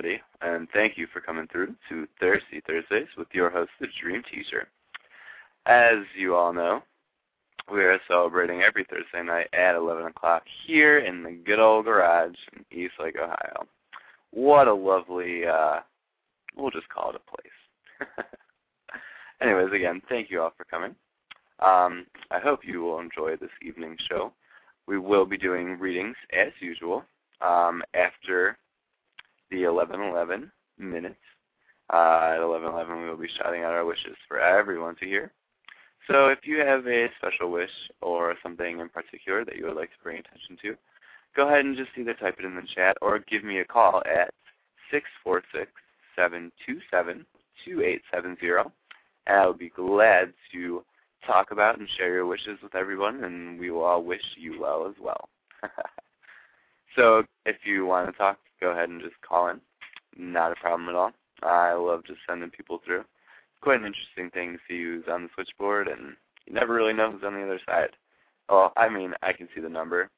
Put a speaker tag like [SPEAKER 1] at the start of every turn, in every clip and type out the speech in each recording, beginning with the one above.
[SPEAKER 1] everybody, and thank you for coming through to Thirsty Thursdays with your host, the Dream Teacher. As you all know, we are celebrating every Thursday night at 11 o'clock here in the good old garage in East Lake, Ohio. What a lovely, uh, we'll just call it a place. Anyways, again, thank you all for coming. Um, I hope you will enjoy this evening's show. We will be doing readings as usual um, after the 11:11 minutes. Uh, at 11:11, we will be shouting out our wishes for everyone to hear. So, if you have a special wish or something in particular that you would like to bring attention to, go ahead and just either type it in the chat or give me a call at 646-727-2870, and I will be glad to talk about and share your wishes with everyone, and we will all wish you well as well. so if you want to talk, go ahead and just call in. Not a problem at all. I love just sending people through. It's quite an interesting thing to see who's on the switchboard, and you never really know who's on the other side. Well, I mean, I can see the number,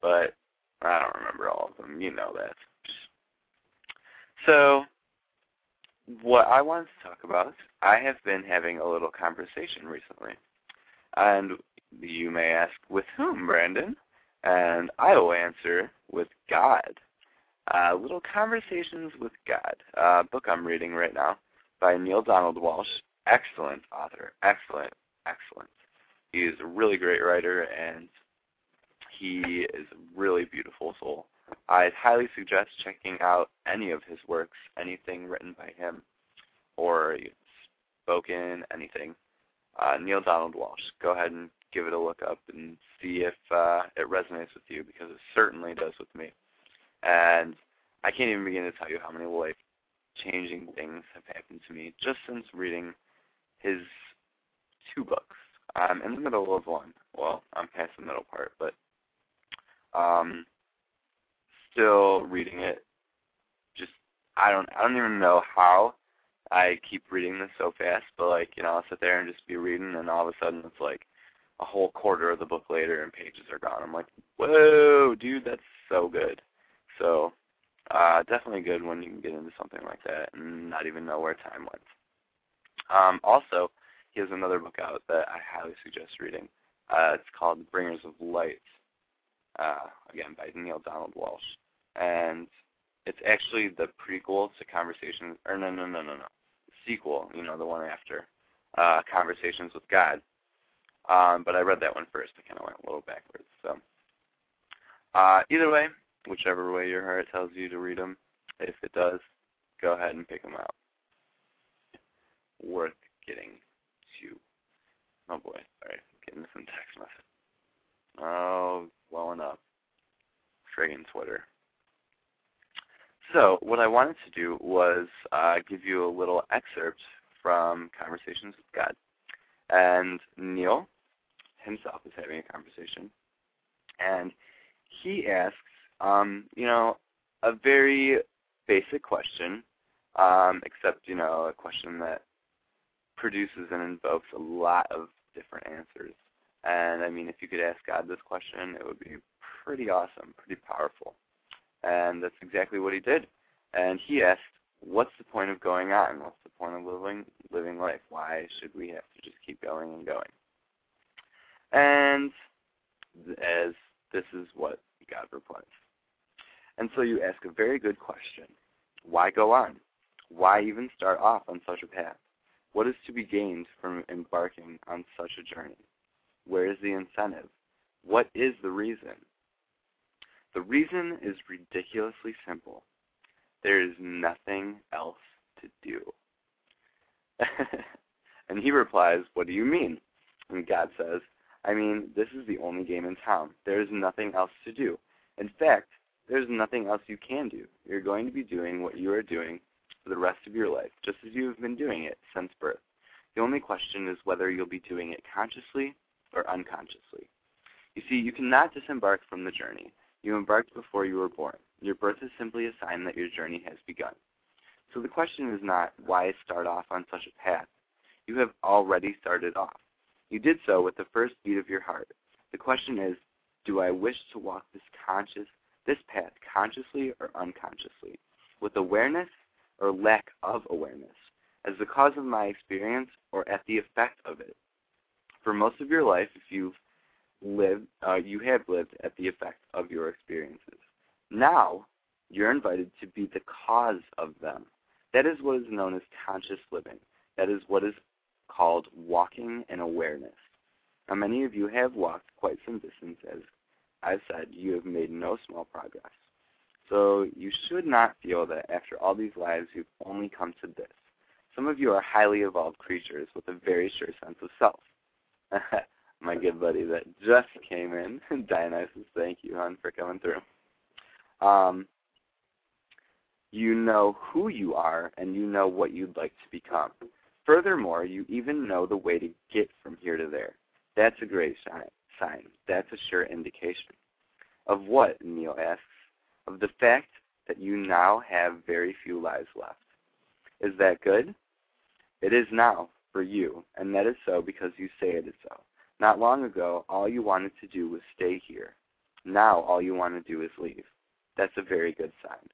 [SPEAKER 1] but I don't remember all of them. You know that. So, what I wanted to talk about, I have been having a little conversation recently. And you may ask, with whom, Brandon? And I will answer, with God. Uh, little Conversations with God, uh, book I'm reading right now by Neale Donald Walsch. Excellent author. Excellent. Excellent. He is a really great writer, and he is a really beautiful soul. I highly suggest checking out any of his works, anything written by him, or spoken, anything. Uh, Neale Donald Walsch. Go ahead and give it a look up and see if uh, it resonates with you because it certainly does with me. And I can't even begin to tell you how many life changing things have happened to me just since reading his two books. I'm in the middle of one. Well, I'm past the middle part, but um, still reading it. Just I don't I don't even know how I keep reading this so fast, but like you know I'll sit there and just be reading, and all of a sudden it's like a whole quarter of the book later and pages are gone. I'm like, whoa, dude, that's so good. So uh, definitely good when you can get into something like that and not even know where time went. Um, also, he has another book out that I highly suggest reading. Uh, it's called The Bringers of Light, uh, again by Neale Donald Walsch, and it's actually the prequel to Conversations, or no, no, no, no, no, sequel. You know, the one after uh, Conversations with God. Um, but I read that one first. I kind of went a little backwards. So, uh, either way, whichever way your heart tells you to read them, if it does, go ahead and pick them out. Worth getting to. Oh boy, sorry, getting some text message. Oh, blowing up. Friggin' Twitter. So, what I wanted to do was uh, give you a little excerpt from Conversations with God. And Neale himself is having a conversation. And he asks, um, you know, a very basic question, um, except, you know, a question that produces and invokes a lot of different answers. And I mean, if you could ask God this question, it would be pretty awesome, pretty powerful. And that's exactly what he did. And he asked, what's the point of going on? What's the point of living living life? Why should we have to just keep going and going? And as this is what God replies. And so you ask a very good question. Why go on? Why even start off on such a path? What is to be gained from embarking on such a journey? Where is the incentive? What is the reason? The reason is ridiculously simple. There is nothing else to do. and he replies, What do you mean? And God says, I mean, this is the only game in town. There is nothing else to do. In fact, there's nothing else you can do. You're going to be doing what you are doing for the rest of your life, just as you have been doing it since birth. The only question is whether you'll be doing it consciously or unconsciously. You see, you cannot disembark from the journey. You embarked before you were born. Your birth is simply a sign that your journey has begun. So the question is not why start off on such a path. You have already started off. You did so with the first beat of your heart. The question is, do I wish to walk this conscious this path consciously or unconsciously? with awareness or lack of awareness, as the cause of my experience or at the effect of it. For most of your life, if you've lived, uh, you have lived at the effect of your experiences. Now, you're invited to be the cause of them. That is what is known as conscious living. That is what is called walking in awareness. Now, many of you have walked quite some distance, as I've said, you have made no small progress. So you should not feel that after all these lives you've only come to this. Some of you are highly evolved creatures with a very sure sense of self. My good buddy that just came in, Dionysus, thank you, hon, for coming through. Um, you know who you are and you know what you'd like to become. Furthermore, you even know the way to get from here to there. That's a great sign. That's a sure indication. Of what? Neale asks. Of the fact that you now have very few lives left. Is that good? It is now for you, and that is so because you say it is so. Not long ago, all you wanted to do was stay here. Now, all you want to do is leave. That's a very good sign.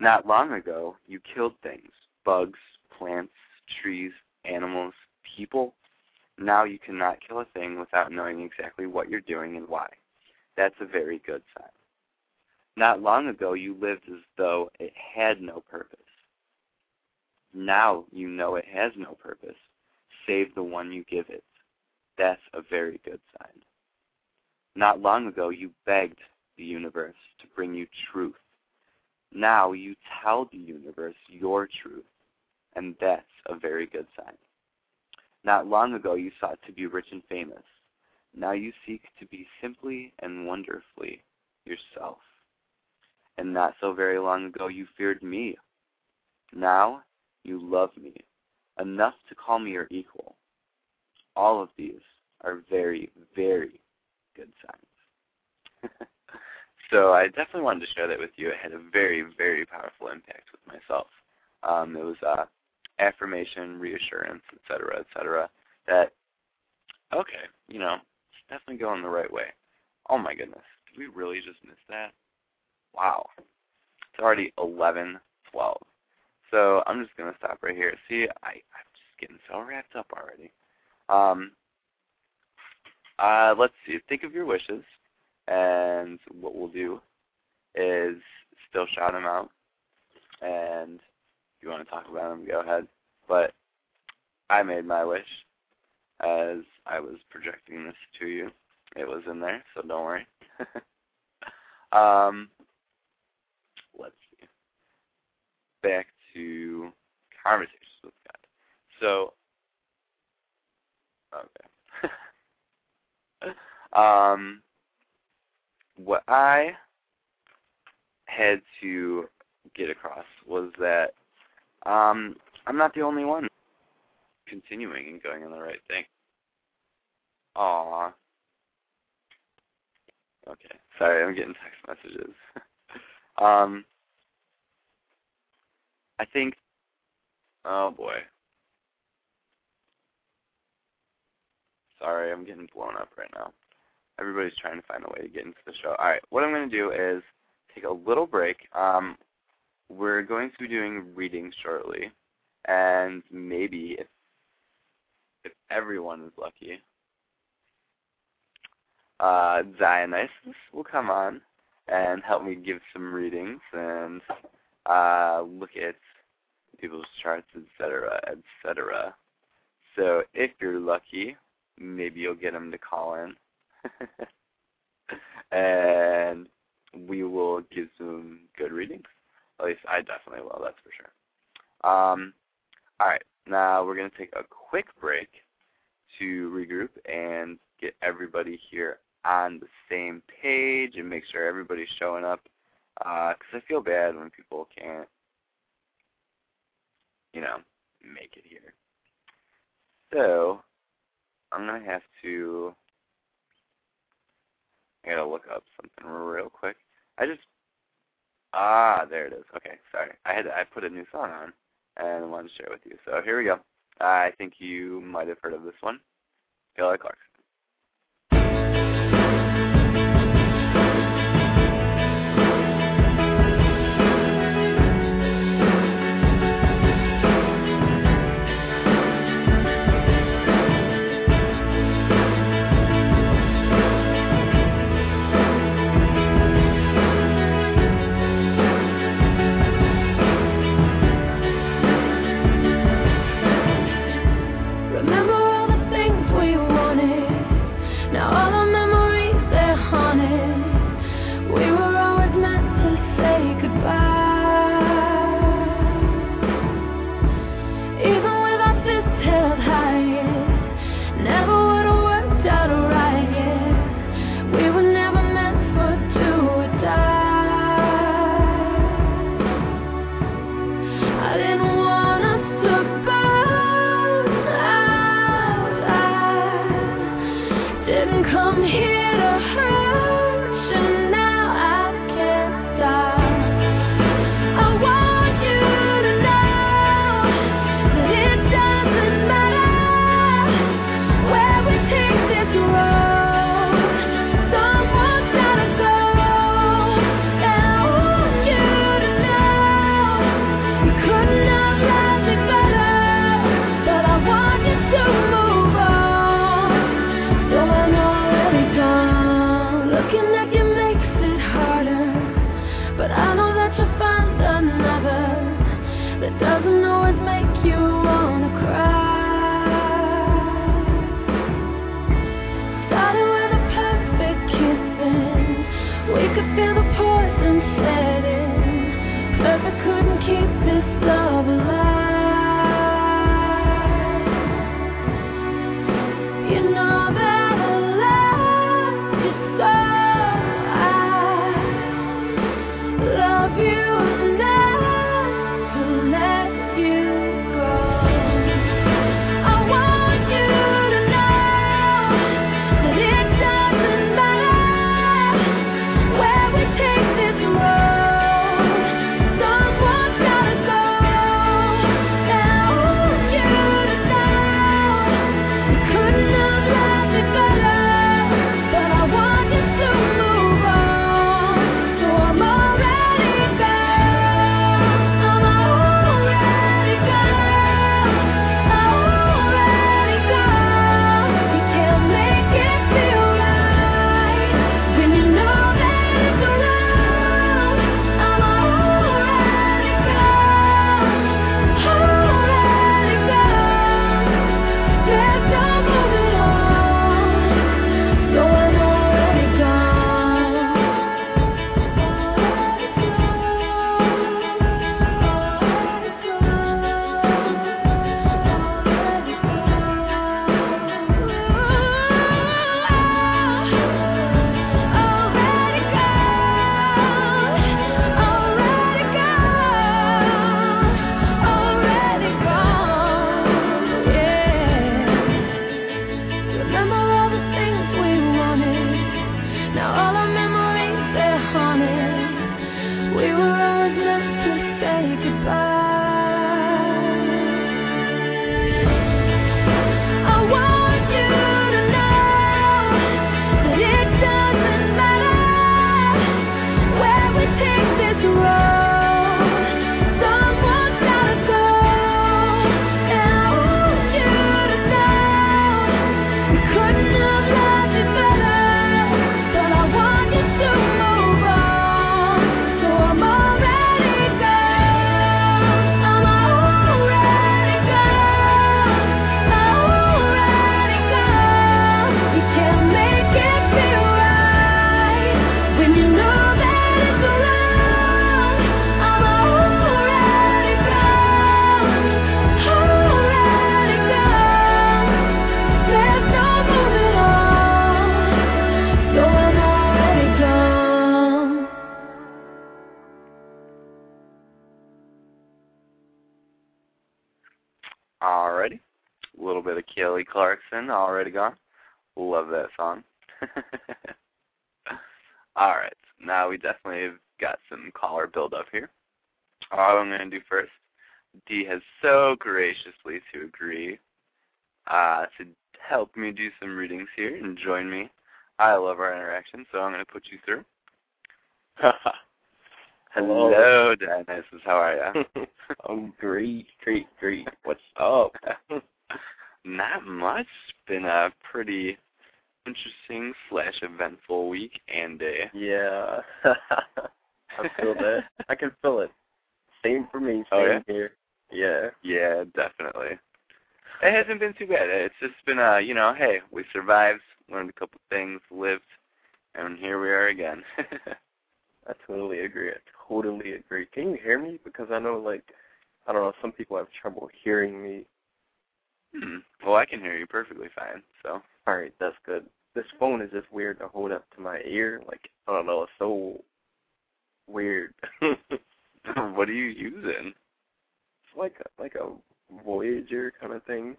[SPEAKER 1] Not long ago, you killed things bugs, plants, trees, animals, people. Now you cannot kill a thing without knowing exactly what you're doing and why. That's a very good sign. Not long ago, you lived as though it had no purpose. Now you know it has no purpose, save the one you give it. That's a very good sign. Not long ago, you begged the universe to bring you truth. Now you tell the universe your truth, and that's a very good sign. Not long ago, you sought to be rich and famous. Now you seek to be simply and wonderfully yourself. And not so very long ago, you feared me. Now you love me enough to call me your equal. All of these are very, very good signs. so I definitely wanted to share that with you. It had a very, very powerful impact with myself. Um, it was uh, affirmation, reassurance, etc., etc. That okay, you know, it's definitely going the right way. Oh my goodness, did we really just miss that? Wow, it's already eleven twelve. So I'm just gonna stop right here. See, I I'm just getting so wrapped up already. Um, uh, let's see. Think of your wishes, and what we'll do is still shout them out. And if you want to talk about them, go ahead. But I made my wish as I was projecting this to you. It was in there, so don't worry. um, let's see. Back to conversations with God. So, okay. um, what I had to get across was that um, I'm not the only one continuing and going on the right thing. Aw. Okay. Sorry, I'm getting text messages. um, I think. Oh boy. Sorry, I'm getting blown up right now. Everybody's trying to find a way to get into the show. All right, what I'm going to do is take a little break. Um, we're going to be doing readings shortly, and maybe if if everyone is lucky, uh, Dionysus will come on and help me give some readings and uh, look at people's charts, etc., etc. So if you're lucky, maybe you'll get him to call in, and we will give some good readings. At least I definitely will. That's for sure. Um, all right, now we're going to take a quick break to regroup and get everybody here on the same page and make sure everybody's showing up. Because uh, I feel bad when people can't, you know, make it here. So I'm gonna have to. I gotta look up something real quick. I just ah, there it is. Okay, sorry. I had I put a new song on and wanted to share it with you. So here we go. I think you might have heard of this one. Kelly Clarkson. Alrighty. A little bit of Kelly Clarkson already gone. Love that song. Alright. Now we definitely have got some caller build up here. All I'm going to do first, Dee has so graciously to agree uh, to help me do some readings here and join me. I love our interaction, so I'm going to put you through.
[SPEAKER 2] Hello.
[SPEAKER 1] Dionysus. How are you?
[SPEAKER 2] I'm great, great, great. What's up?
[SPEAKER 1] Not much. Been a pretty interesting slash eventful week and day.
[SPEAKER 2] Yeah. I feel that. I can feel it. Same for me. Same
[SPEAKER 1] Oh, yeah?
[SPEAKER 2] here. Yeah.
[SPEAKER 1] Yeah, definitely. It hasn't been too bad. It's just been uh, you know, hey, we survived, learned a couple things, lived, and here we are again.
[SPEAKER 2] I totally agree. I totally agree. Can you hear me? Because I know, like, I don't know, some people have trouble hearing me.
[SPEAKER 1] hmm. Well, I can hear you perfectly fine. So.
[SPEAKER 2] All right, that's good. This phone is just weird to hold up to my ear. Like, I don't know, it's so weird.
[SPEAKER 1] what are you using?
[SPEAKER 2] It's like a, like a Voyager kind of thing.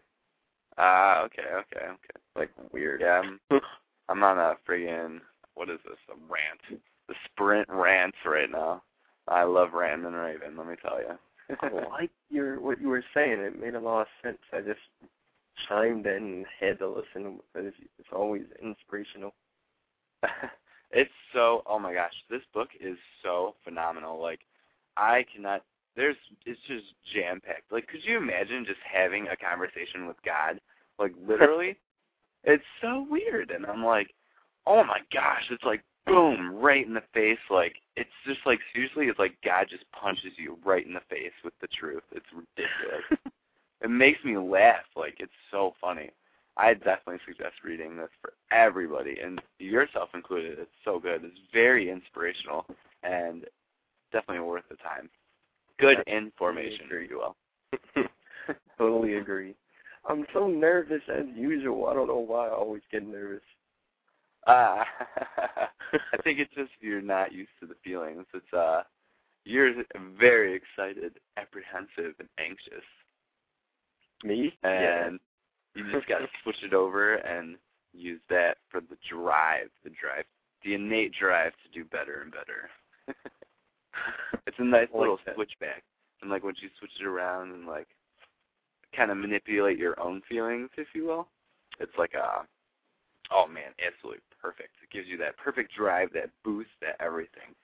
[SPEAKER 1] Ah, okay, okay, okay.
[SPEAKER 2] Like weird.
[SPEAKER 1] Yeah, I'm, I'm on a friggin' what is this? A rant. The sprint rants right now. I love Random and Raven. Let me tell you.
[SPEAKER 2] I like your what you were saying. It made a lot of sense. I just chimed in and had to listen because it's always inspirational.
[SPEAKER 1] it's so oh my gosh, this book is so phenomenal. Like I cannot there's it's just jam packed. Like could you imagine just having a conversation with God? Like literally? it's so weird and I'm like, Oh my gosh, it's like boom, right in the face, like it's just like seriously it's like God just punches you right in the face with the truth. It's ridiculous. it makes me laugh, like it's so funny. I definitely suggest reading this for everybody, and yourself included. It's so good. It's very inspirational and definitely worth the time. Good information, if you will.
[SPEAKER 2] totally agree. I'm so nervous as usual. I don't know why I always get nervous.
[SPEAKER 1] Uh, I think it's just you're not used to the feelings. It's uh, you're very excited, apprehensive, and anxious.
[SPEAKER 2] Me?
[SPEAKER 1] And you just got to switch it over and use that for the drive, the drive, the innate drive to do better and better. it's a nice
[SPEAKER 2] like
[SPEAKER 1] little
[SPEAKER 2] that.
[SPEAKER 1] switchback, and like once you switch it around and like kind of manipulate your own feelings, if you will, it's like a oh man, absolutely perfect. It gives you that perfect drive, that boost, that everything.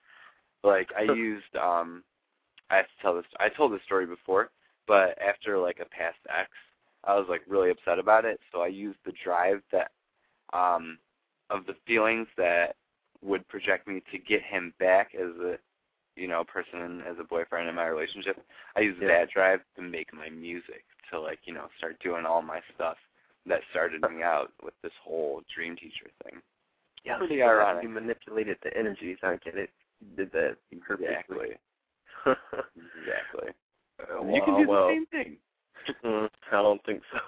[SPEAKER 1] Like I used um I have to tell this I told this story before, but after like a past ex, I was like really upset about it, so I used the drive that um of the feelings that would project me to get him back as a you know, person as a boyfriend in my relationship. I used
[SPEAKER 2] Yeah.
[SPEAKER 1] that drive to make my music, to like, you know, start doing all my stuff that started me out with this whole dream teacher thing.
[SPEAKER 2] Yeah,
[SPEAKER 1] Pretty ironic.
[SPEAKER 2] You manipulated the energies. I get it. You did that perfectly.
[SPEAKER 1] Exactly. Exactly.
[SPEAKER 2] Uh,
[SPEAKER 1] you can do the same thing.
[SPEAKER 2] mm, I don't think so.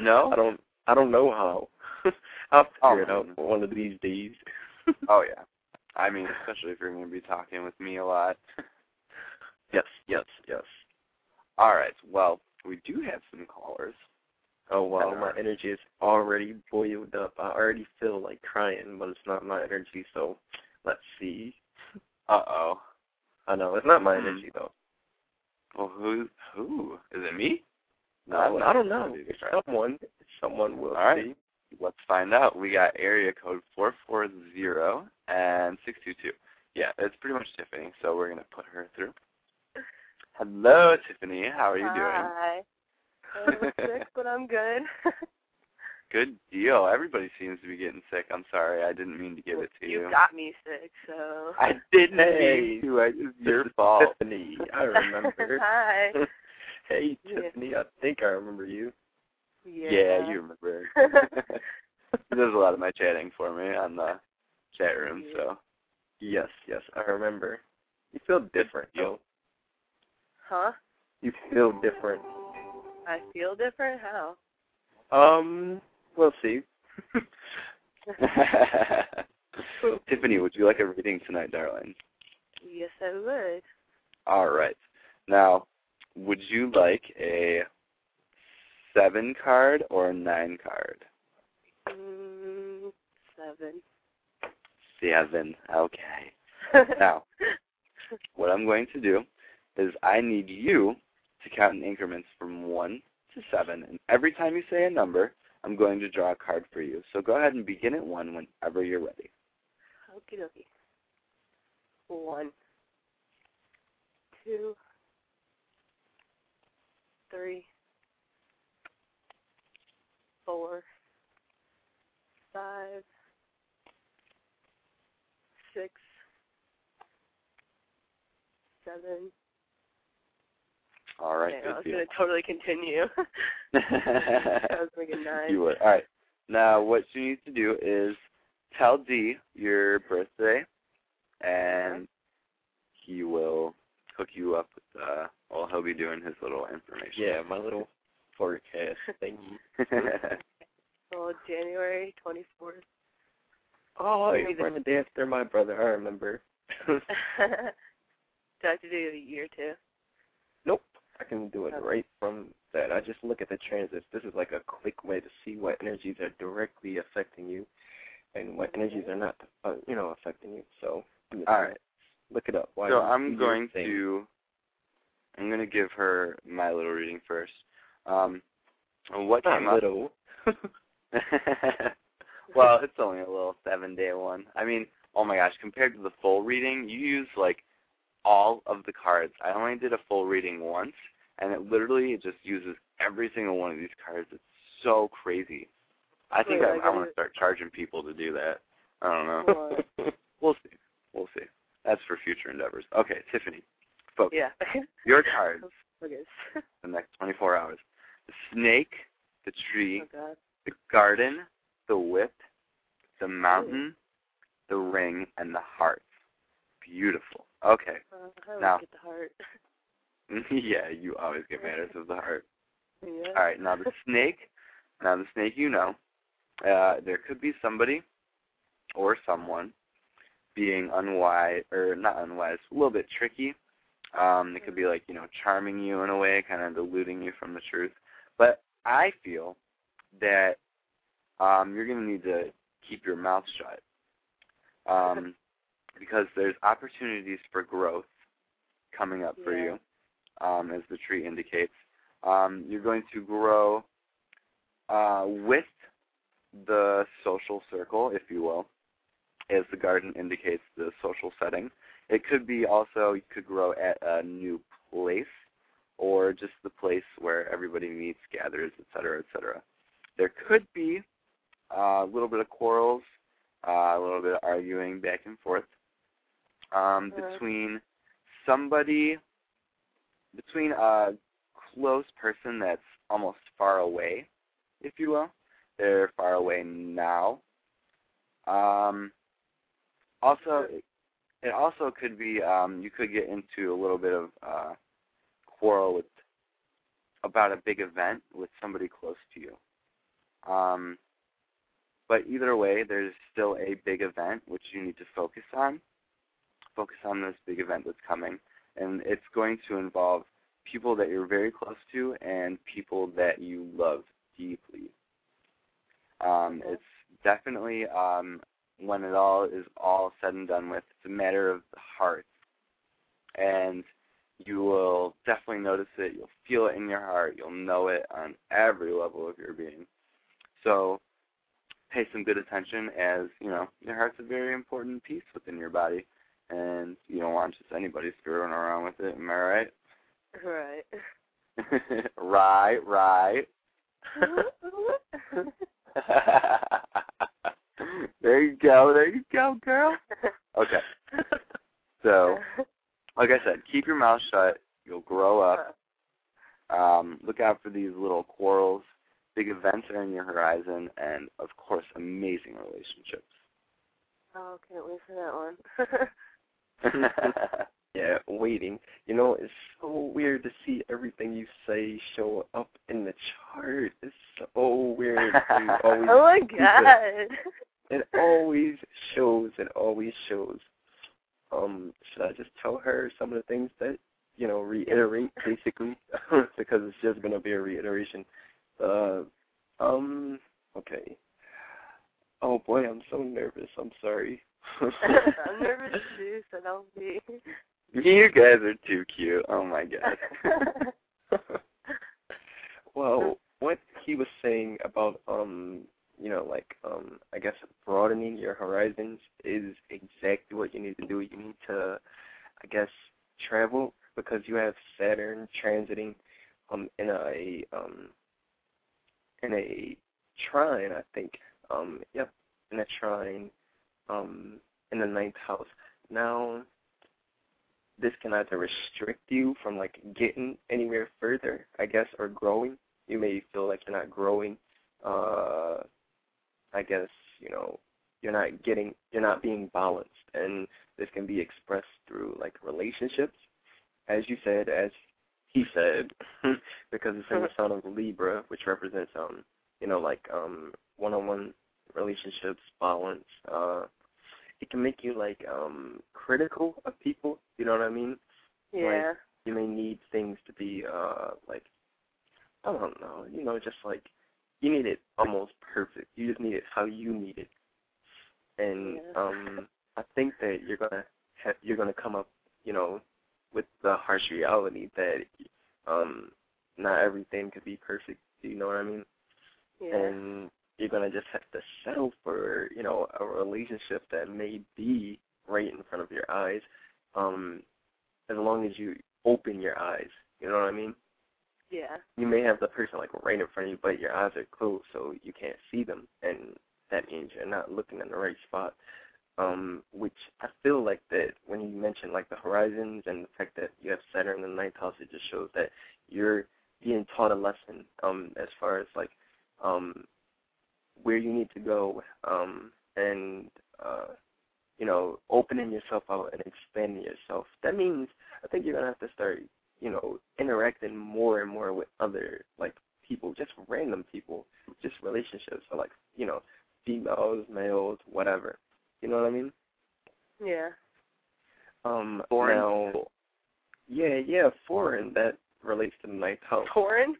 [SPEAKER 1] No?
[SPEAKER 2] I don't. I don't know how. I'll figure
[SPEAKER 1] Oh,
[SPEAKER 2] it out one of these days.
[SPEAKER 1] Oh yeah. I mean, especially if you're going to be talking with me a lot.
[SPEAKER 2] yes, yes, yes.
[SPEAKER 1] All right. Well, we do have some callers.
[SPEAKER 2] Oh wow,
[SPEAKER 1] And,
[SPEAKER 2] my
[SPEAKER 1] uh,
[SPEAKER 2] energy is already boiled up. I already feel like crying, but it's not my energy. So, let's see.
[SPEAKER 1] Uh oh.
[SPEAKER 2] I know it's not my
[SPEAKER 1] Hmm.
[SPEAKER 2] energy though.
[SPEAKER 1] Well, who? Who is it? Me?
[SPEAKER 2] No,
[SPEAKER 1] No,
[SPEAKER 2] I don't know. It's someone. Someone will
[SPEAKER 1] All right.
[SPEAKER 2] see.
[SPEAKER 1] Let's find out. We got area code four four zero and six two two. Yeah, it's pretty much Tiffany. So we're gonna put her through. Hello, Tiffany. How are you doing?
[SPEAKER 3] Hi. I'm sick, but I'm good.
[SPEAKER 1] Good deal. Everybody seems to be getting sick. I'm sorry. I didn't mean to give it to you.
[SPEAKER 3] you got me sick, so.
[SPEAKER 1] I didn't
[SPEAKER 2] Hey,
[SPEAKER 1] mean to. I, uh, it's
[SPEAKER 2] This
[SPEAKER 1] your fault.
[SPEAKER 2] Tiffany. I remember.
[SPEAKER 3] Hi.
[SPEAKER 2] hey,
[SPEAKER 3] Yeah.
[SPEAKER 2] Tiffany. I think I remember you.
[SPEAKER 3] Yeah.
[SPEAKER 1] Yeah, you remember. There's a lot of my chatting for me on the chat room, so
[SPEAKER 2] Yes, yes, I remember. You feel different,
[SPEAKER 1] deal.
[SPEAKER 2] though.
[SPEAKER 3] Huh?
[SPEAKER 2] You feel different.
[SPEAKER 3] I feel different? How?
[SPEAKER 2] Um, we'll see.
[SPEAKER 1] Tiffany, would you like a reading tonight, darling?
[SPEAKER 3] Yes, I would.
[SPEAKER 1] All right. Now, would you like a seven card or a nine card?
[SPEAKER 3] Mm, seven.
[SPEAKER 1] Seven. Okay. Now, what I'm going to do is I need you to count in increments from one to seven, and every time you say a number, I'm going to draw a card for you. So go ahead and begin at one whenever you're ready.
[SPEAKER 3] Okie dokie. One. Two. Three. Four. Five. Six. Seven.
[SPEAKER 1] All right,
[SPEAKER 3] Man, I was gonna totally continue. I was thinking nine.
[SPEAKER 1] you would. All right. Now, what you need to do is tell D your birthday, and he will hook you up with. Uh, well, he'll be doing his little information.
[SPEAKER 2] Yeah, my little forecast thing.
[SPEAKER 3] So January twenty fourth.
[SPEAKER 2] Oh,
[SPEAKER 3] Maybe
[SPEAKER 2] you're
[SPEAKER 3] the-
[SPEAKER 2] day after my brother. I remember.
[SPEAKER 3] Do I have to do a year too?
[SPEAKER 2] Nope, I can do it right from that. I just look at the transits. This is like a quick way to see what energies are directly affecting you, and what energies are not, uh, you know, affecting you. So, give me a
[SPEAKER 1] All
[SPEAKER 2] minute.
[SPEAKER 1] right.
[SPEAKER 2] look it up. While
[SPEAKER 1] So I'm going to I'm going to give her my little reading first. Um, what
[SPEAKER 2] Not
[SPEAKER 1] came up?
[SPEAKER 2] little.
[SPEAKER 1] well, it's only a little seven day one. I mean, oh my gosh, compared to the full reading, you use like all of the cards. I only did a full reading once, and it literally just uses every single one of these cards. It's so crazy. I think
[SPEAKER 3] Wait,
[SPEAKER 1] I,
[SPEAKER 3] I
[SPEAKER 1] I want to start charging people to do that. I don't know. We'll see. We'll see. That's for future endeavors. Okay, Tiffany, focus.
[SPEAKER 3] yeah.
[SPEAKER 1] Your cards
[SPEAKER 3] Okay.
[SPEAKER 1] the next 24 hours. The snake, the tree,
[SPEAKER 3] Oh
[SPEAKER 1] the garden, the whip, the mountain, the ring, and the heart. Beautiful. Okay.
[SPEAKER 3] Uh,
[SPEAKER 1] Now-
[SPEAKER 3] get the heart.
[SPEAKER 1] yeah, you always get matters of the heart.
[SPEAKER 3] Yeah.
[SPEAKER 1] All right, now the snake. Now the snake, you know, uh, there could be somebody or someone being unwise or not unwise, a little bit tricky. Um, it could be like you know charming you in a way, kind of deluding you from the truth. But I feel that um, you're going to need to keep your mouth shut um, because there's opportunities for growth coming up for you, um, as the tree indicates. Um, you're going to grow uh, with the social circle, if you will, as the garden indicates the social setting. It could be also you could grow at a new place or just the place where everybody meets, gathers, et cetera, et cetera. There could be uh, a little bit of quarrels, uh, a little bit of arguing back and forth um, between somebody, between a close person that's almost far away, if you will. They're far away now. Um, also, it also could be um, you could get into a little bit of uh, quarrel with about a big event with somebody close to you. Um, but either way, there's still a big event which you need to focus on. Focus on this big event that's coming, and it's going to involve people that you're very close to and people that you love deeply. Um, it's definitely um, when it all is all said and done with, it's a matter of the heart, and you will definitely notice it. You'll feel it in your heart. You'll know it on every level of your being. So pay some good attention, as you know your heart's a very important piece within your body, and you don't want just anybody screwing around with it. Am I right?
[SPEAKER 3] Right.
[SPEAKER 1] right, right. there you go, there you go, girl. Okay. So, like I said, keep your mouth shut. You'll grow up. Um, look out for these little quarrels. Big events are in your horizon, and of course, amazing relationships.
[SPEAKER 3] oh, can't wait for that one.
[SPEAKER 2] Yeah, waiting. You know, it's so weird to see everything you say show up in the chart. It's so weird. Always
[SPEAKER 3] oh my
[SPEAKER 2] keep it-
[SPEAKER 3] god.
[SPEAKER 2] It always shows. It always shows. Um, should I just tell her some of the things that you know reiterate basically because it's just gonna be a reiteration. Uh, um, okay. Oh boy, I'm so nervous. I'm sorry.
[SPEAKER 3] I'm nervous too, so don't be.
[SPEAKER 1] you guys are too cute. Oh my god.
[SPEAKER 2] well, what he was saying about um, you know, like um, I guess broadening your horizons is exactly what you need to do. You need to, I guess, travel because you have Saturn transiting um in a um in a trine, I think. Um, yep, in a trine, um, in the ninth house. Now, this can either restrict you from like getting anywhere further, I guess, or growing. You may feel like you're not growing. Uh, I guess you know you're not getting, you're not being balanced, and this can be expressed through like relationships, as you said, as he said, because it's in the sign of Libra, which represents um, you know, like um, one-on-one relationships, balance. Uh, it can make you like um critical of people. You know what I mean?
[SPEAKER 3] Yeah.
[SPEAKER 2] You may need things to be uh like I don't know, you know, just like you need it almost perfect. You just need it how you need it. And
[SPEAKER 3] Yeah.
[SPEAKER 2] um I think that you're gonna have you're gonna come up, you know, with the harsh reality that um not everything could be perfect. You know what I mean?
[SPEAKER 3] Yeah.
[SPEAKER 2] and you're gonna just have to settle for you know a relationship that may be right in front of your eyes, um, as long as you open your eyes. You know what I mean?
[SPEAKER 3] yeah.
[SPEAKER 2] You may have the person like right in front of you, but your eyes are closed, so you can't see them, and that means you're not looking in the right spot. Um, which I feel like that when you mentioned like the horizons and the fact that you have Saturn in the ninth house, it just shows that you're being taught a lesson um, as far as like um, where you need to go um, and uh, you know opening yourself out and expanding yourself. That means I think you're gonna have to start you know interacting more and more with other like people, just random people, just relationships, so like you know females, males, whatever. You know what I mean?
[SPEAKER 3] Yeah.
[SPEAKER 2] Um,
[SPEAKER 1] Foreign
[SPEAKER 2] now, yeah, yeah, foreign. That relates to the ninth house.
[SPEAKER 3] Foreign?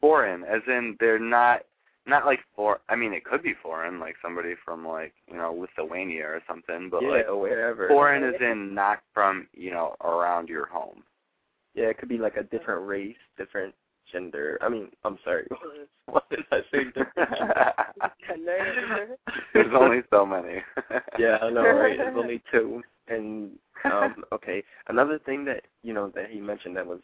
[SPEAKER 1] foreign, as in they're not not like for. I mean, it could be foreign, like somebody from like you know Lithuania or something, but
[SPEAKER 2] yeah,
[SPEAKER 1] like
[SPEAKER 2] wherever.
[SPEAKER 1] foreign is in not from you know around your home.
[SPEAKER 2] Yeah, it could be like a different race, different gender. I mean, I'm sorry. what did I say? Different gender?
[SPEAKER 3] Gender.
[SPEAKER 1] There's only so many.
[SPEAKER 2] yeah, I know, right? There's only two. And um okay, another thing that you know that he mentioned that was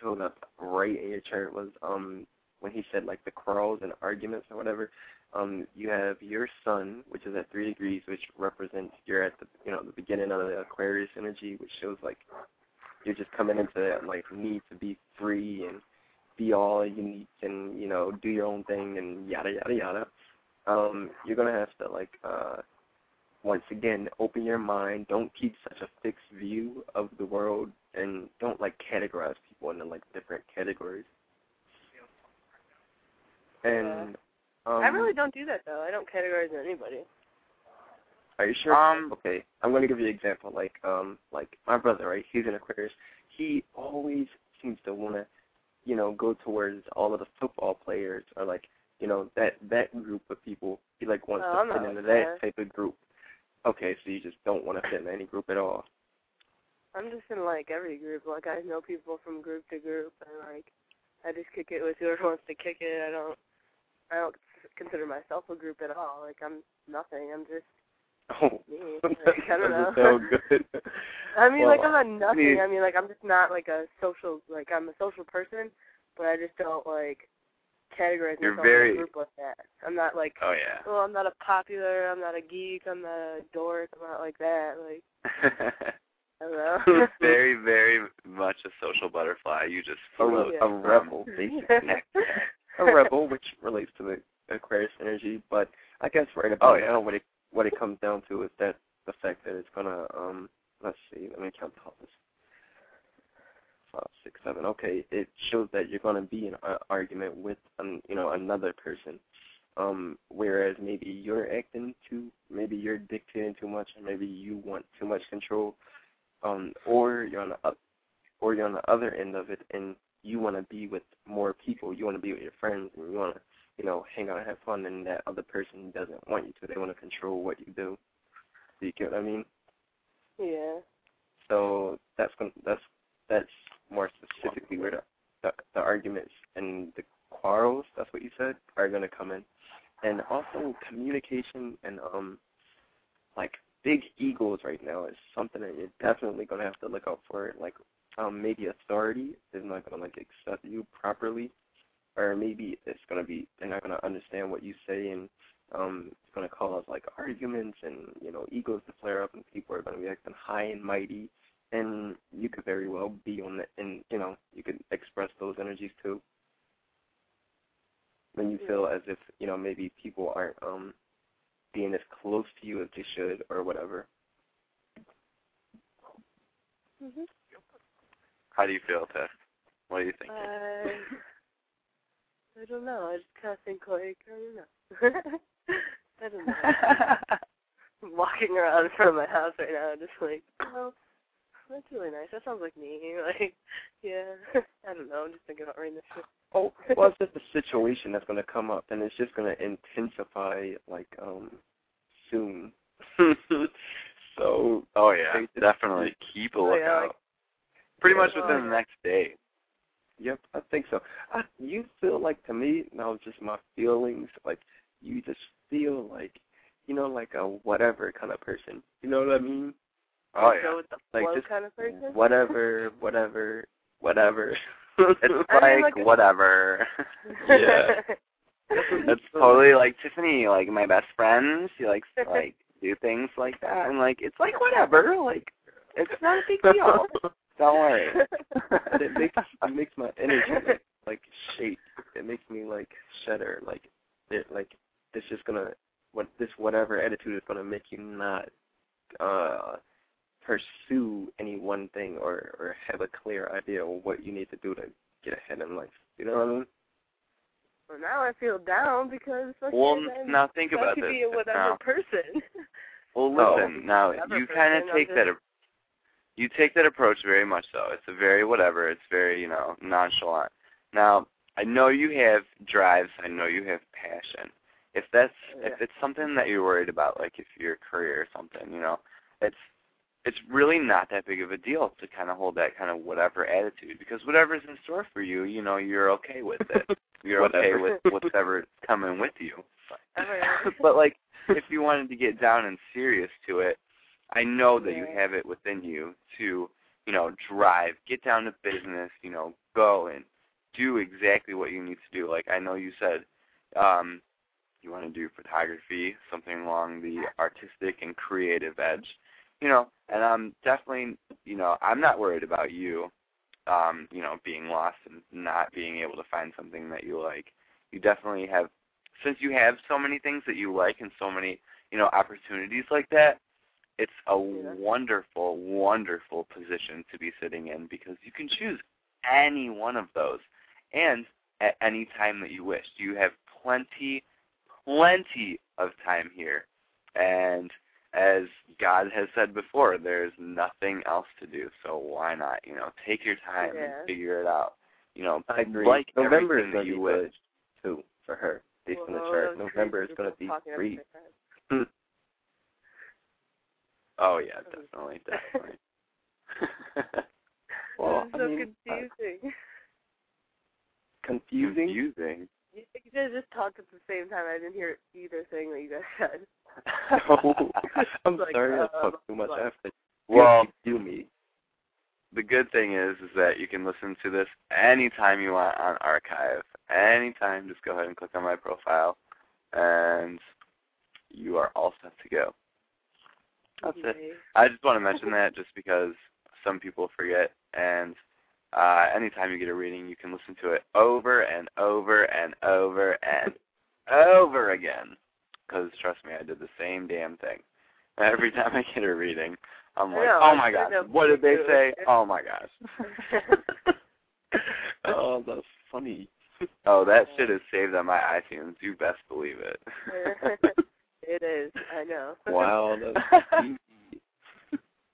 [SPEAKER 2] showed up right in your chart was um when he said like the quarrels and arguments or whatever. Um, you have your sun, which is at three degrees, which represents you're at the you know the beginning of the Aquarius energy, which shows like you're just coming into that like need to be free and be all unique and you know do your own thing and yada yada yada. Um, you're gonna have to like uh once again, open your mind. Don't keep such a fixed view of the world, and don't like categorize people into like different categories. And um,
[SPEAKER 3] I really don't do that though. I don't categorize anybody.
[SPEAKER 2] Are you sure?
[SPEAKER 1] Um,
[SPEAKER 2] okay, I'm going to give you an example. Like, um, like my brother, right? He's an Aquarius. He always seems to want to, you know, go towards all of the football players or like, you know, that that group of people. He like wants
[SPEAKER 3] Oh, I'm
[SPEAKER 2] to fit
[SPEAKER 3] not
[SPEAKER 2] into
[SPEAKER 3] like
[SPEAKER 2] that
[SPEAKER 3] that.
[SPEAKER 2] type of group. Okay, so you just don't want to fit in any group at all.
[SPEAKER 3] I'm just in like every group. Like I know people from group to group, and like I just kick it with whoever wants to kick it. I don't, I don't consider myself a group at all. Like I'm nothing. I'm just
[SPEAKER 2] Oh,
[SPEAKER 3] me. Like, I don't know.
[SPEAKER 2] doesn't sound good.
[SPEAKER 3] I mean, like
[SPEAKER 2] Well,
[SPEAKER 3] I'm not nothing.
[SPEAKER 2] mean-
[SPEAKER 3] I mean, like I'm just not like a social. Like I'm a social person, but I just don't like categorize myself
[SPEAKER 1] very-
[SPEAKER 3] in a group like that. I'm not like,
[SPEAKER 1] oh yeah.
[SPEAKER 3] well, I'm not a popular. I'm not a geek. I'm not a dork. I'm not like that. Like I don't know.
[SPEAKER 1] very, very much a social butterfly. You just oh,
[SPEAKER 2] a,
[SPEAKER 1] float
[SPEAKER 2] a
[SPEAKER 1] from
[SPEAKER 2] rebel, basically.
[SPEAKER 1] Neck to neck.
[SPEAKER 2] a rebel, which relates to the Aquarius energy. But I guess right about
[SPEAKER 1] Oh, yeah.
[SPEAKER 2] now, what it what it comes down to is that the fact that it's gonna um let's see, let me count the houses. Five, six, seven. Okay, it shows that you're gonna be in an argument with um, you know another person. Um, whereas maybe you're acting too, maybe you're dictating too much, or maybe you want too much control, um, or you're on the up, or you're on the other end of it, and you want to be with more people. You want to be with your friends, and you want to, you know, hang out and have fun, and that other person doesn't want you to. They want to control what you do. Do you get what I mean?
[SPEAKER 3] yeah.
[SPEAKER 2] So that's that's that's more specifically where the, the the arguments and the quarrels. That's what you said are going to come in, and also communication and um like big egos right now is something that you're definitely going to have to look out for. Like um maybe authority is not going to like accept you properly, or maybe it's going to be they're not going to understand what you say and um it's going to cause like arguments and you know egos to flare up and people are going to be acting high and mighty. And you could very well be on the and you know you could express those energies too. When you feel as if you know maybe people aren't um being as close to you as they should or whatever.
[SPEAKER 3] Mhm.
[SPEAKER 1] How do you feel, Tess? What are you thinking?
[SPEAKER 3] I, I don't know. I just kind of think like I don't know. I don't know. I'm walking around in front of my house right now, just like, oh, that's really nice. That sounds like me. Like, yeah. I don't know. I'm just thinking about writing this shit.
[SPEAKER 2] Oh, well, it's just a situation that's gonna come up, and it's just gonna intensify like um soon. so
[SPEAKER 1] Oh yeah, definitely keep a
[SPEAKER 3] Oh, yeah,
[SPEAKER 1] lookout.
[SPEAKER 3] like-
[SPEAKER 1] Pretty much within the next day.
[SPEAKER 2] Yep, I think so. I, you feel like to me now, just my feelings. Like you just feel like, you know, like a whatever kind of person. You know what I mean?
[SPEAKER 1] Oh
[SPEAKER 3] Like,
[SPEAKER 1] yeah.
[SPEAKER 3] go with the
[SPEAKER 2] Like just
[SPEAKER 3] kind of person.
[SPEAKER 2] Whatever, whatever, whatever.
[SPEAKER 1] It's
[SPEAKER 3] I mean,
[SPEAKER 1] like
[SPEAKER 3] like,
[SPEAKER 1] whatever.
[SPEAKER 2] Yeah.
[SPEAKER 1] That's totally like Tiffany, like my best friend. She likes to like do things like that, and like it's like whatever. Like it's not a big deal. Don't worry.
[SPEAKER 2] But it makes it makes my energy like, like shake. It makes me like shudder. Like it like it's just gonna what this whatever attitude is gonna make you not uh pursue any one thing or or have a clear idea of what you need to do to get ahead in life. You know what I mean?
[SPEAKER 3] well, now I feel down because fucking
[SPEAKER 1] well,
[SPEAKER 3] I'm
[SPEAKER 1] now think
[SPEAKER 3] about
[SPEAKER 1] about this.
[SPEAKER 3] be a whatever
[SPEAKER 1] Now,
[SPEAKER 3] person.
[SPEAKER 1] well,
[SPEAKER 2] Oh.
[SPEAKER 1] listen. Now you kind of take
[SPEAKER 3] just-
[SPEAKER 1] that. You take that approach very much so. It's a very whatever. It's very you know nonchalant. Now I know you have drives. I know you have passion. If that's oh, if it's something that you're worried about, like if your career or something, you know, it's it's really not that big of a deal to kind of hold that kind of whatever attitude because whatever's in store for you, you know, you're okay with it. You're okay with whatever's coming with you.
[SPEAKER 3] Oh, whatever.
[SPEAKER 1] but like if you wanted to get down and serious to it, I know that you have it within you to, you know, drive, get down to business, you know, go and do exactly what you need to do. Like I know you said um you want to do photography, something along the artistic and creative edge. You know, and I'm definitely, you know, I'm not worried about you um, you know, being lost and not being able to find something that you like. You definitely have since you have so many things that you like and so many, you know, opportunities like that, it's a wonderful, wonderful position to be sitting in because you can choose any one of those and at any time that you wish. You have plenty, plenty of time here. And as God has said before, there's nothing else to do. So why not? You know, take your time
[SPEAKER 3] Yeah.
[SPEAKER 1] and figure it out. You know,
[SPEAKER 2] I agree.
[SPEAKER 1] like
[SPEAKER 2] November is
[SPEAKER 1] everything
[SPEAKER 2] gonna
[SPEAKER 1] that you
[SPEAKER 2] be
[SPEAKER 1] wish.
[SPEAKER 2] good too for her. Based on the
[SPEAKER 3] Well,
[SPEAKER 2] chart.
[SPEAKER 3] those
[SPEAKER 2] November is gonna be
[SPEAKER 3] talking at the
[SPEAKER 2] great.
[SPEAKER 3] Same time.
[SPEAKER 1] Oh yeah, definitely, definitely.
[SPEAKER 2] Well,
[SPEAKER 3] This is
[SPEAKER 2] I
[SPEAKER 3] so
[SPEAKER 2] mean, uh,
[SPEAKER 3] confusing.
[SPEAKER 2] confusing.
[SPEAKER 1] Confusing.
[SPEAKER 3] You you guys just talked at the same time. I didn't hear either thing that you guys said.
[SPEAKER 2] oh, I'm
[SPEAKER 3] Like,
[SPEAKER 2] sorry I
[SPEAKER 3] uh,
[SPEAKER 2] talked too much
[SPEAKER 3] like-
[SPEAKER 2] after.
[SPEAKER 1] Well,
[SPEAKER 2] you me.
[SPEAKER 1] the good thing is is that you can listen to this anytime you want on archive. Anytime, just go ahead and click on my profile, and you are all set to go. That's it. I just want to mention that just because some people forget, and uh, anytime you get a reading, you can listen to it over and over and over and over again. Because trust me, I did the same damn thing. Every time I get a reading, I'm like,
[SPEAKER 3] know,
[SPEAKER 1] oh my gosh, what did they say? Oh my gosh.
[SPEAKER 2] oh, that's funny.
[SPEAKER 1] oh, that shit is saved on my iTunes. You best believe it.
[SPEAKER 3] it is. I know.
[SPEAKER 2] Wow, that's crazy.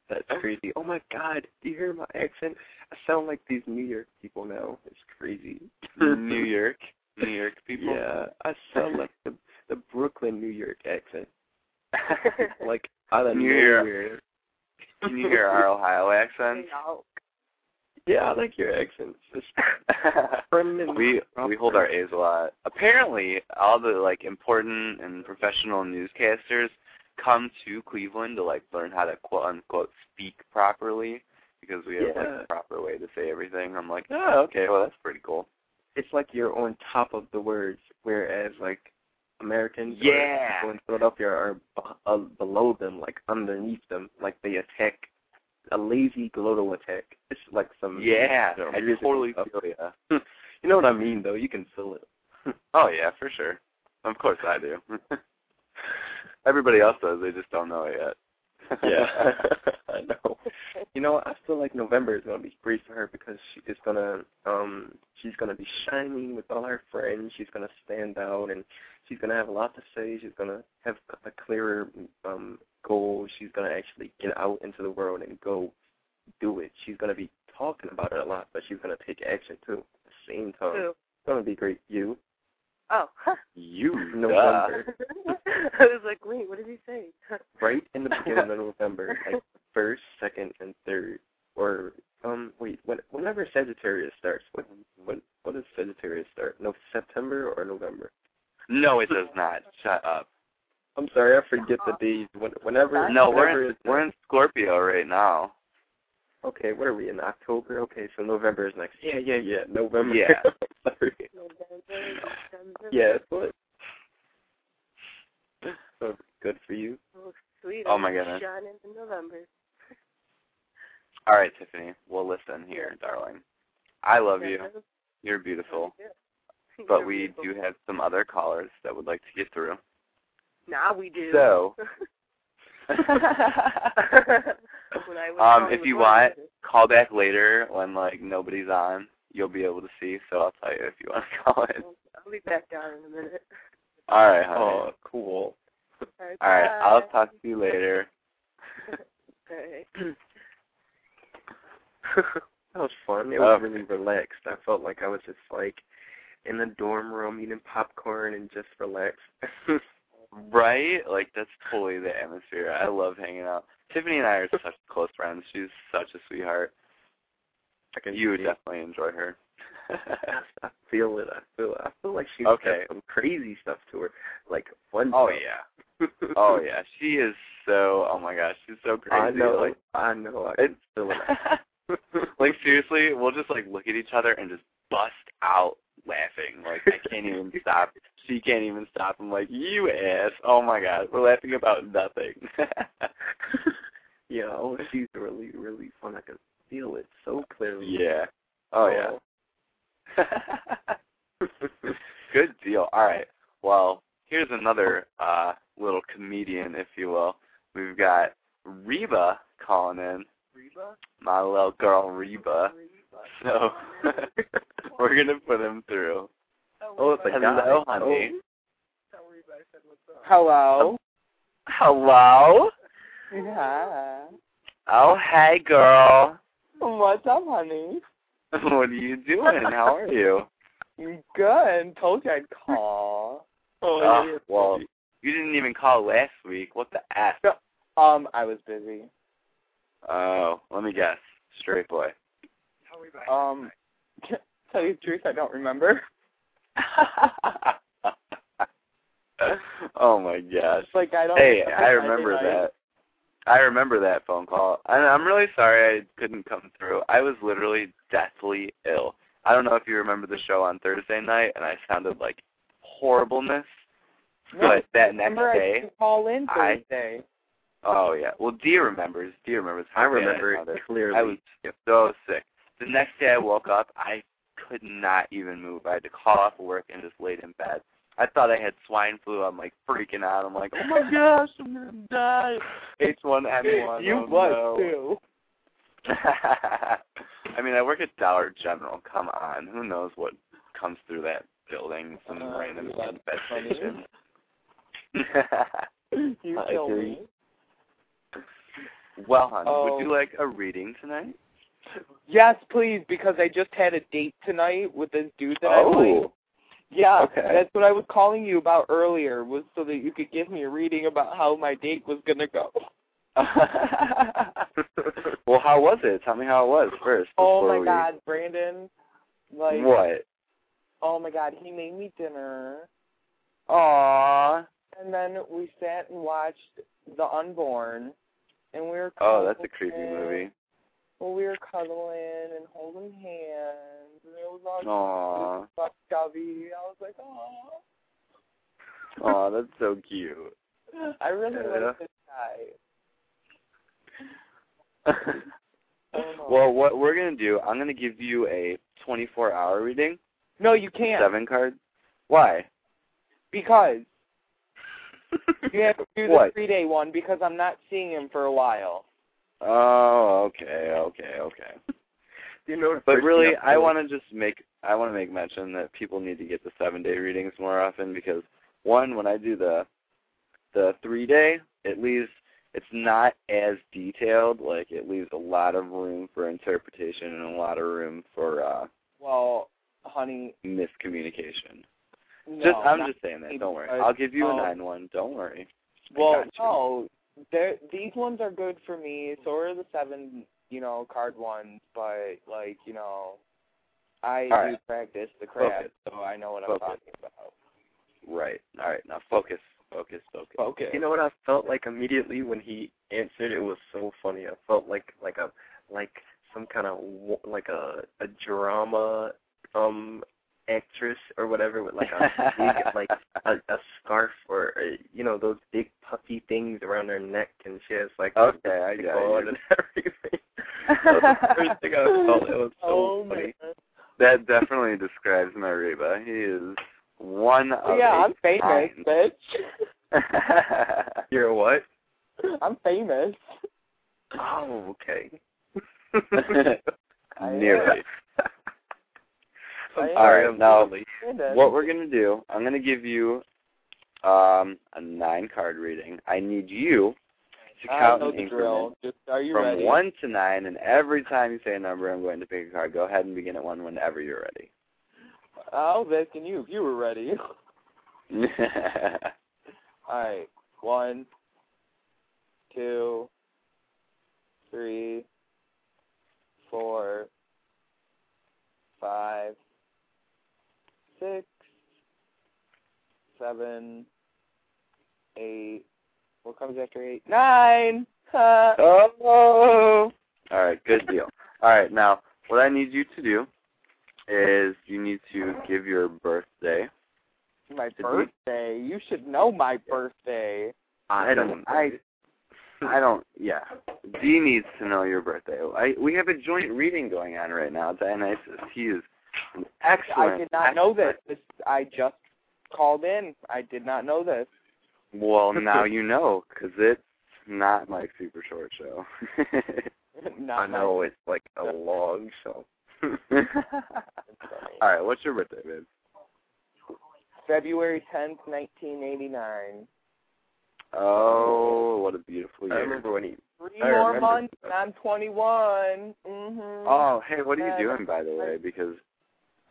[SPEAKER 2] That's crazy. Oh my God, do you hear my accent? I sound like these New York people now. It's crazy.
[SPEAKER 1] New York, New York people.
[SPEAKER 2] Yeah, I sound like the the Brooklyn, New York accent. Like out of
[SPEAKER 1] New York.
[SPEAKER 2] nowhere.
[SPEAKER 1] Can you hear our Ohio accent?
[SPEAKER 2] Yeah, I like your accents.
[SPEAKER 1] We we hold our A's a lot. Apparently, all the like important and professional newscasters come to Cleveland to like learn how to quote unquote speak properly because we have like
[SPEAKER 2] Yeah.
[SPEAKER 1] a proper way to say everything. I'm like, oh, okay, well that's pretty cool.
[SPEAKER 2] It's like you're on top of the words, whereas like Americans or
[SPEAKER 1] Yeah.
[SPEAKER 2] people in Philadelphia are b- uh, below them, like underneath them, like they attack a lazy glottal attack. It's like some
[SPEAKER 1] Yeah,
[SPEAKER 2] you know,
[SPEAKER 1] I totally
[SPEAKER 2] stuff.
[SPEAKER 1] feel ya.
[SPEAKER 2] You know what I mean, though. You can feel it.
[SPEAKER 1] Oh yeah, for sure. Of course I do. Everybody else does. They just don't know it yet.
[SPEAKER 2] Yeah, I know. You know, I feel like November is gonna be great for her because she is gonna um she's gonna be shining with all her friends. She's gonna stand out and she's gonna have a lot to say. She's gonna have a clearer um goal. She's gonna actually get out into the world and go do it. She's gonna be talking about it a lot, but she's gonna take action too at the same time.
[SPEAKER 3] Who?
[SPEAKER 2] gonna be great. You.
[SPEAKER 3] Oh,
[SPEAKER 1] You
[SPEAKER 2] November.
[SPEAKER 3] I was like, wait, what did he say?
[SPEAKER 2] Right in the beginning of November, like first, second, and third, or um, wait, when, whenever Sagittarius starts, what what what does Sagittarius start? No, September or November?
[SPEAKER 1] No, it does not. Shut up.
[SPEAKER 2] I'm sorry, I forget the days. Whenever
[SPEAKER 1] No, we're in, we're in Scorpio right now.
[SPEAKER 2] Okay, what are we in October? Okay, so November is next. Yeah, yeah, yeah. November.
[SPEAKER 1] Yeah.
[SPEAKER 2] Sorry. November, Yeah, what? So good for you.
[SPEAKER 3] Oh, sweet.
[SPEAKER 1] Oh, my goodness.
[SPEAKER 3] Shining in November.
[SPEAKER 1] All right, Tiffany. Well, listen here, darling. I love you. You're beautiful. But we do have some other callers that would like to get through.
[SPEAKER 3] Now we do.
[SPEAKER 1] So,
[SPEAKER 3] when I was
[SPEAKER 1] um, if you want, call back later when like nobody's on. You'll be able to see. So I'll tell you if you want to call in.
[SPEAKER 3] I'll be back down in a minute.
[SPEAKER 1] All right, honey.
[SPEAKER 2] Oh, cool.
[SPEAKER 3] All right.
[SPEAKER 1] All right. I'll talk to you later.
[SPEAKER 3] All right.
[SPEAKER 2] that was fun. It was really relaxed. I felt like I was just like in the dorm room eating popcorn and just relaxed.
[SPEAKER 1] Right? Like that's totally the atmosphere. I love hanging out. Tiffany and I are such close friends. She's such a sweetheart.
[SPEAKER 2] I can
[SPEAKER 1] You would
[SPEAKER 2] it.
[SPEAKER 1] definitely enjoy her.
[SPEAKER 2] I feel it. I feel it. I feel like she's
[SPEAKER 1] Okay.
[SPEAKER 2] got some crazy stuff to her. Like one.
[SPEAKER 1] oh yeah. Oh yeah. She is so. Oh my gosh, she's so crazy.
[SPEAKER 2] I know.
[SPEAKER 1] Like,
[SPEAKER 2] I know. I can
[SPEAKER 1] it's
[SPEAKER 2] feel it.
[SPEAKER 1] like seriously, we'll just like look at each other and just bust out laughing. Like I can't even stop. She can't even stop. I'm like, you ass. Oh my god, we're laughing about nothing.
[SPEAKER 2] yeah. Oh, she's really, really fun. I can feel it so clearly.
[SPEAKER 1] yeah. Oh yeah. Good deal. All right. Well, here's another uh little comedian, if you will. We've got Reba calling in.
[SPEAKER 3] Reba?
[SPEAKER 1] My little girl Reba. So we're gonna put him through.
[SPEAKER 2] Oh, it's a guy.
[SPEAKER 1] Hello, honey.
[SPEAKER 4] Hello.
[SPEAKER 1] Hello.
[SPEAKER 4] Yeah.
[SPEAKER 1] Oh, hey, girl.
[SPEAKER 4] What's up, honey?
[SPEAKER 1] What are you doing? How are you?
[SPEAKER 4] Good. Told you I'd call.
[SPEAKER 1] Oh, well, you didn't even call last week. What the f?
[SPEAKER 4] Um, I was busy.
[SPEAKER 1] Oh, let me guess. Straight boy.
[SPEAKER 4] Um, tell you the truth, I don't remember.
[SPEAKER 1] oh my gosh.
[SPEAKER 4] Like I don't.
[SPEAKER 1] Hey,
[SPEAKER 4] remember
[SPEAKER 1] I remember
[SPEAKER 4] night.
[SPEAKER 1] that. I remember that phone call. I, I'm really sorry I couldn't come through. I was literally deathly ill. I don't know if you remember the show on Thursday night, and I sounded like horribleness.
[SPEAKER 4] No,
[SPEAKER 1] but that next
[SPEAKER 4] remember I
[SPEAKER 1] day,
[SPEAKER 4] didn't call in
[SPEAKER 1] I- oh yeah. Well, Dee remembers. Dee remembers.
[SPEAKER 2] I remember it
[SPEAKER 1] sounded.
[SPEAKER 2] clearly.
[SPEAKER 1] I was so sick. The next day I woke up, I could not even move. I had to call off work and just laid in bed. I thought I had swine flu. I'm like freaking out. I'm like, oh my gosh, I'm gonna die. H1N1.
[SPEAKER 4] You
[SPEAKER 1] oh,
[SPEAKER 4] was
[SPEAKER 1] no.
[SPEAKER 4] too.
[SPEAKER 1] I mean, I work at Dollar General. Come on, who knows what comes through that building? Some
[SPEAKER 4] Uh,
[SPEAKER 1] random infestation.
[SPEAKER 4] You
[SPEAKER 2] I agree.
[SPEAKER 4] me.
[SPEAKER 1] well, hon,
[SPEAKER 4] Oh.
[SPEAKER 1] would you like a reading tonight?
[SPEAKER 4] Yes, please, because I just had a date tonight with this dude that I like.
[SPEAKER 1] Oh,
[SPEAKER 4] Yeah,
[SPEAKER 1] Okay.
[SPEAKER 4] that's what I was calling you about earlier, was so that you could give me a reading about how my date was gonna go.
[SPEAKER 1] well, how was it? Tell me how it was first.
[SPEAKER 4] Oh my
[SPEAKER 1] we...
[SPEAKER 4] god, Brandon. Like
[SPEAKER 1] What?
[SPEAKER 4] oh my god, he made me dinner
[SPEAKER 1] Aww.
[SPEAKER 4] and then we sat and watched The Unborn and we were
[SPEAKER 1] Oh, that's a creepy movie.
[SPEAKER 4] Well, we were cuddling and holding hands and it was all
[SPEAKER 1] Aww.
[SPEAKER 4] lovey. I was like, oh.
[SPEAKER 1] Aw, that's so cute.
[SPEAKER 4] I really
[SPEAKER 1] Yeah.
[SPEAKER 4] like this guy. Oh,
[SPEAKER 1] well, what we're gonna do, I'm gonna give you a 24-hour reading,
[SPEAKER 4] no, you can't
[SPEAKER 1] seven cards. Why?
[SPEAKER 4] because you have to do the three day one because I'm not seeing him for a while.
[SPEAKER 1] Oh, okay, okay, okay.
[SPEAKER 2] you know,
[SPEAKER 1] But really, I want to just make I want to make mention that people need to get the seven day readings more often because one, when I do the the three day, it leaves it's not as detailed. Like it leaves a lot of room for interpretation and a lot of room for uh
[SPEAKER 4] Well, honey.
[SPEAKER 1] miscommunication.
[SPEAKER 4] No,
[SPEAKER 1] just I'm just saying that. Don't worry. I'll give you a nine one. Don't worry.
[SPEAKER 4] Well, no, there these ones are good for me. So are the seven, you know, card ones. But like, you know, I
[SPEAKER 1] All
[SPEAKER 4] do practice the craft,
[SPEAKER 1] Focus.
[SPEAKER 4] so I know what
[SPEAKER 1] Focus.
[SPEAKER 4] I'm talking about.
[SPEAKER 1] Right. All right. Now focus. Focus. Focus.
[SPEAKER 4] Okay.
[SPEAKER 2] You know what I felt like immediately when he answered? It was so funny. I felt like like a like some kind of like a a drama um actress or whatever with like a big like a, a scarf or uh you know those big puffy things around her neck and she has like
[SPEAKER 1] Okay, I got
[SPEAKER 2] on
[SPEAKER 1] you.
[SPEAKER 2] and everything. That the first thing I felt. It was so
[SPEAKER 4] oh
[SPEAKER 2] funny.
[SPEAKER 4] man.
[SPEAKER 1] That definitely describes my Reba. He is one of
[SPEAKER 4] yeah, I'm famous,
[SPEAKER 1] kind.
[SPEAKER 4] bitch.
[SPEAKER 2] You're what?
[SPEAKER 4] I'm famous.
[SPEAKER 2] Oh, okay.
[SPEAKER 1] Nearly.
[SPEAKER 2] I'm sorry.
[SPEAKER 1] Now- What we're gonna do? I'm gonna give you um, a nine card reading. I need you to count increment.
[SPEAKER 4] Just are you
[SPEAKER 1] from
[SPEAKER 4] ready?
[SPEAKER 1] one to nine, and every time you say a number, I'm going to pick a card. Go ahead and begin at one whenever you're ready.
[SPEAKER 4] I was asking you if you were ready. All right. One, two, three, four, five, six, seven, eight. What comes after eight? Nine. Ha.
[SPEAKER 1] oh. All right. Good deal. All right. Now, what I need you to do is you need to give your birthday.
[SPEAKER 4] My birthday. You should know my birthday.
[SPEAKER 2] I don't.
[SPEAKER 1] I I don't. Yeah, Dee needs to know your birthday. I we have a joint reading going on right now. Dionysus. He is excellent.
[SPEAKER 4] I did not know this. this. I just called in. I did not know this.
[SPEAKER 1] Well, now you know because it's not my super short show.
[SPEAKER 4] not
[SPEAKER 2] I know it's like a long show.
[SPEAKER 1] All right, what's your birthday, babe?
[SPEAKER 4] February tenth, nineteen eighty nine.
[SPEAKER 1] Oh, what a beautiful year!
[SPEAKER 2] I
[SPEAKER 1] year.
[SPEAKER 2] remember when he.
[SPEAKER 4] Three
[SPEAKER 2] I
[SPEAKER 4] more
[SPEAKER 2] remember.
[SPEAKER 4] months and I'm twenty one. Mhm.
[SPEAKER 1] Oh, hey, what are you doing, by the way? Because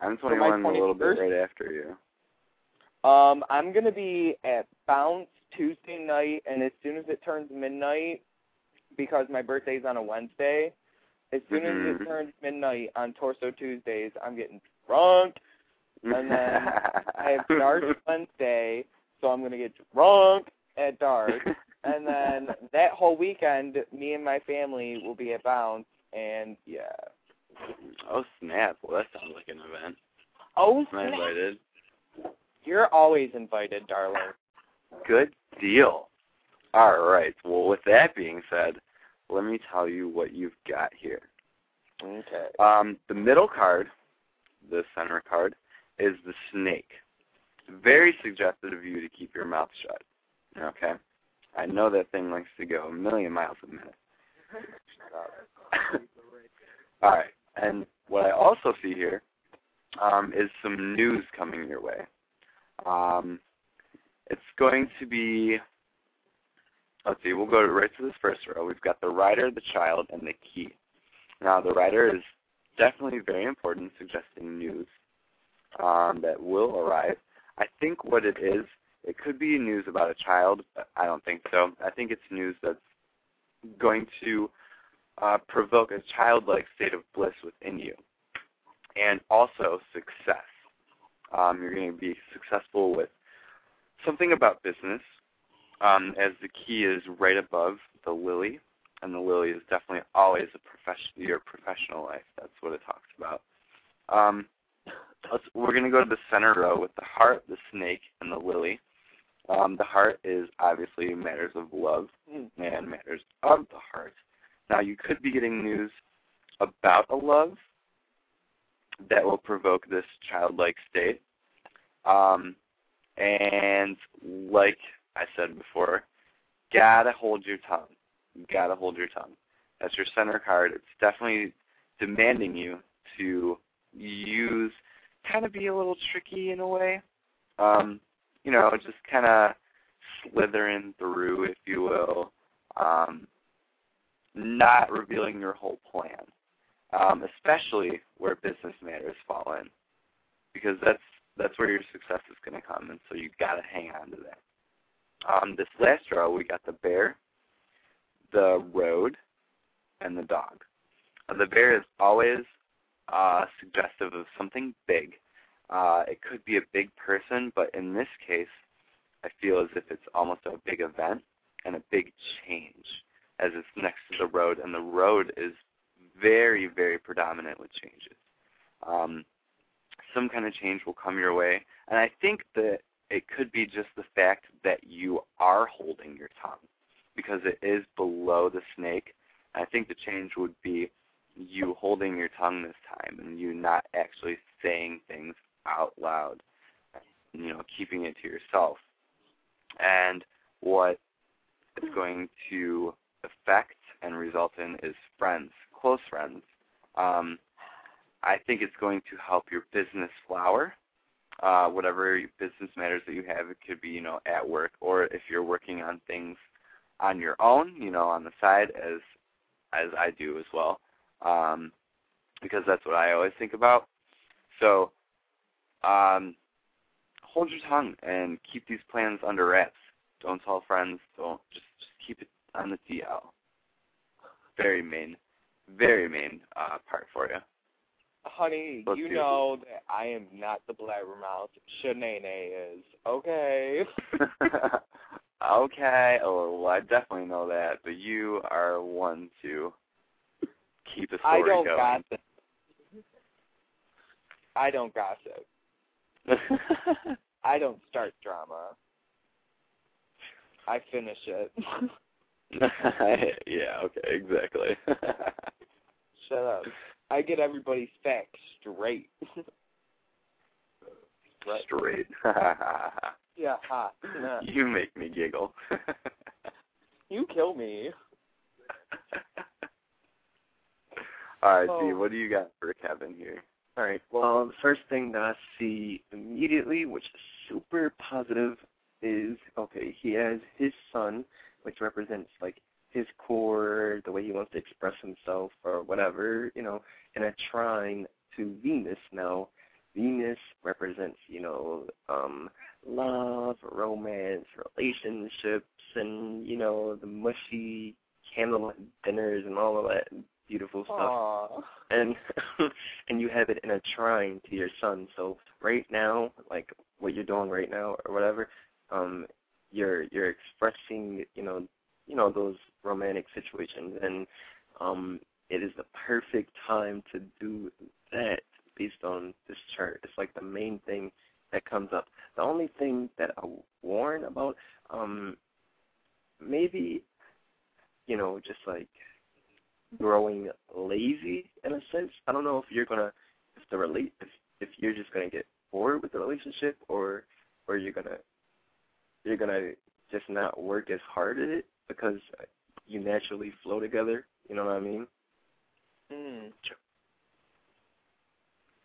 [SPEAKER 1] I'm
[SPEAKER 4] For my
[SPEAKER 1] 21, a little bit right after you.
[SPEAKER 4] Um, I'm gonna be at Bounce Tuesday night, and as soon as it turns midnight, because my birthday's on a Wednesday, as soon as
[SPEAKER 1] Mhm.
[SPEAKER 4] it turns midnight on Torso Tuesdays, I'm getting drunk. And then I have dark Wednesday, so I'm gonna get drunk at dark. And then that whole weekend, me and my family will be at Bounce, and yeah.
[SPEAKER 1] Oh snap! Well, that sounds like an event.
[SPEAKER 4] Oh,
[SPEAKER 1] Am I invited?
[SPEAKER 4] you're always invited, darling.
[SPEAKER 1] Good deal. All right. Well, with that being said, let me tell you what you've got here.
[SPEAKER 4] Okay.
[SPEAKER 1] Um, the middle card, the center card, is the snake. Very suggestive of you to keep your mouth shut. Okay. I know that thing likes to go a million miles a minute. All right. And what I also see here um, is some news coming your way. Um, it's going to be, let's see, we'll go right to this first row. We've got the rider, the child, and the key. Now, the rider is definitely very important, suggesting news um, that will arrive. I think what it is, it could be news about a child, but I don't think so. I think it's news that's going to uh, provoke a childlike state of bliss within you, and also success. Um, you're going to be successful with something about business, um, as the key is right above the lily, and the lily is definitely always a profession, your professional life. That's what it talks about. Um, let's, we're going to go to the center row with the heart, the snake, and the lily. Um, the heart is obviously matters of love
[SPEAKER 4] Hmm.
[SPEAKER 1] and matters of the heart. Now, you could be getting news about a love that will provoke this childlike state. Um, and like I said before, gotta hold your tongue. Gotta hold your tongue. That's your center card. It's definitely demanding you to use, kind of be a little tricky in a way. Um, you know, just kind of slithering through, if you will. Um, not revealing your whole plan, um, especially where business matters fall in. because that's that's where your success is going to come, and so you've got to hang on to that. Um, this last draw, we got the bear, the road, and the dog. Uh, the bear is always uh, suggestive of something big. Uh, it could be a big person, but in this case, I feel as if it's almost a big event and a big change, as it's next to the road, and the road is very, very predominant with changes. Um, some kind of change will come your way, and I think that it could be just the fact that you are holding your tongue because it is below the snake. I think the change would be you holding your tongue this time and you not actually saying things out loud, you know, keeping it to yourself. And what it's going to affect and result in is friends, close friends. Um, I think it's going to help your business flower. Uh, whatever business matters that you have, it could be, you know, at work or if you're working on things on your own, you know, on the side as as I do as well. Um, because that's what I always think about. So um, hold your tongue and keep these plans under wraps. Don't tell friends. Don't just, just keep it on the DL. Very main, very main uh, part for you.
[SPEAKER 4] Honey,
[SPEAKER 1] Let's
[SPEAKER 4] you
[SPEAKER 1] do it.
[SPEAKER 4] know that I am not the blabbermouth. Shanae is. Okay.
[SPEAKER 1] okay. Oh, well, I definitely know that, but you are one to keep the story I
[SPEAKER 4] don't
[SPEAKER 1] going.
[SPEAKER 4] gossip. I don't gossip. I don't start drama. I finish it.
[SPEAKER 1] yeah. Okay. Exactly.
[SPEAKER 4] Shut up. I get everybody's facts straight. right.
[SPEAKER 1] Straight.
[SPEAKER 4] Yeah, ha. Nah.
[SPEAKER 1] you make me giggle.
[SPEAKER 4] You kill me.
[SPEAKER 1] All right,
[SPEAKER 2] Oh.
[SPEAKER 1] Steve. What do you got for Kevin here?
[SPEAKER 2] All right. Well, the first thing that I see immediately, which is super positive, is okay. He has his sun, which represents like his core, the way he wants to express himself, or whatever, you know, in a trine to Venus. Now, Venus represents, you know, um, love, romance, relationships, and you know, the mushy candlelit dinners and all of that beautiful stuff
[SPEAKER 4] Aww.
[SPEAKER 2] and and you have it in a trine to your sun. So right now, like what you're doing right now or whatever, um, you're you're expressing, you know, you know those romantic situations, and um, it is the perfect time to do that based on this chart. It's like the main thing that comes up. The only thing that I warn about, um, maybe, you know, just like growing lazy in a sense. I don't know if you're gonna if the relate if if you're just gonna get bored with the relationship or or you're gonna you're gonna just not work as hard at it because you naturally flow together. You know what I mean?
[SPEAKER 4] Mm.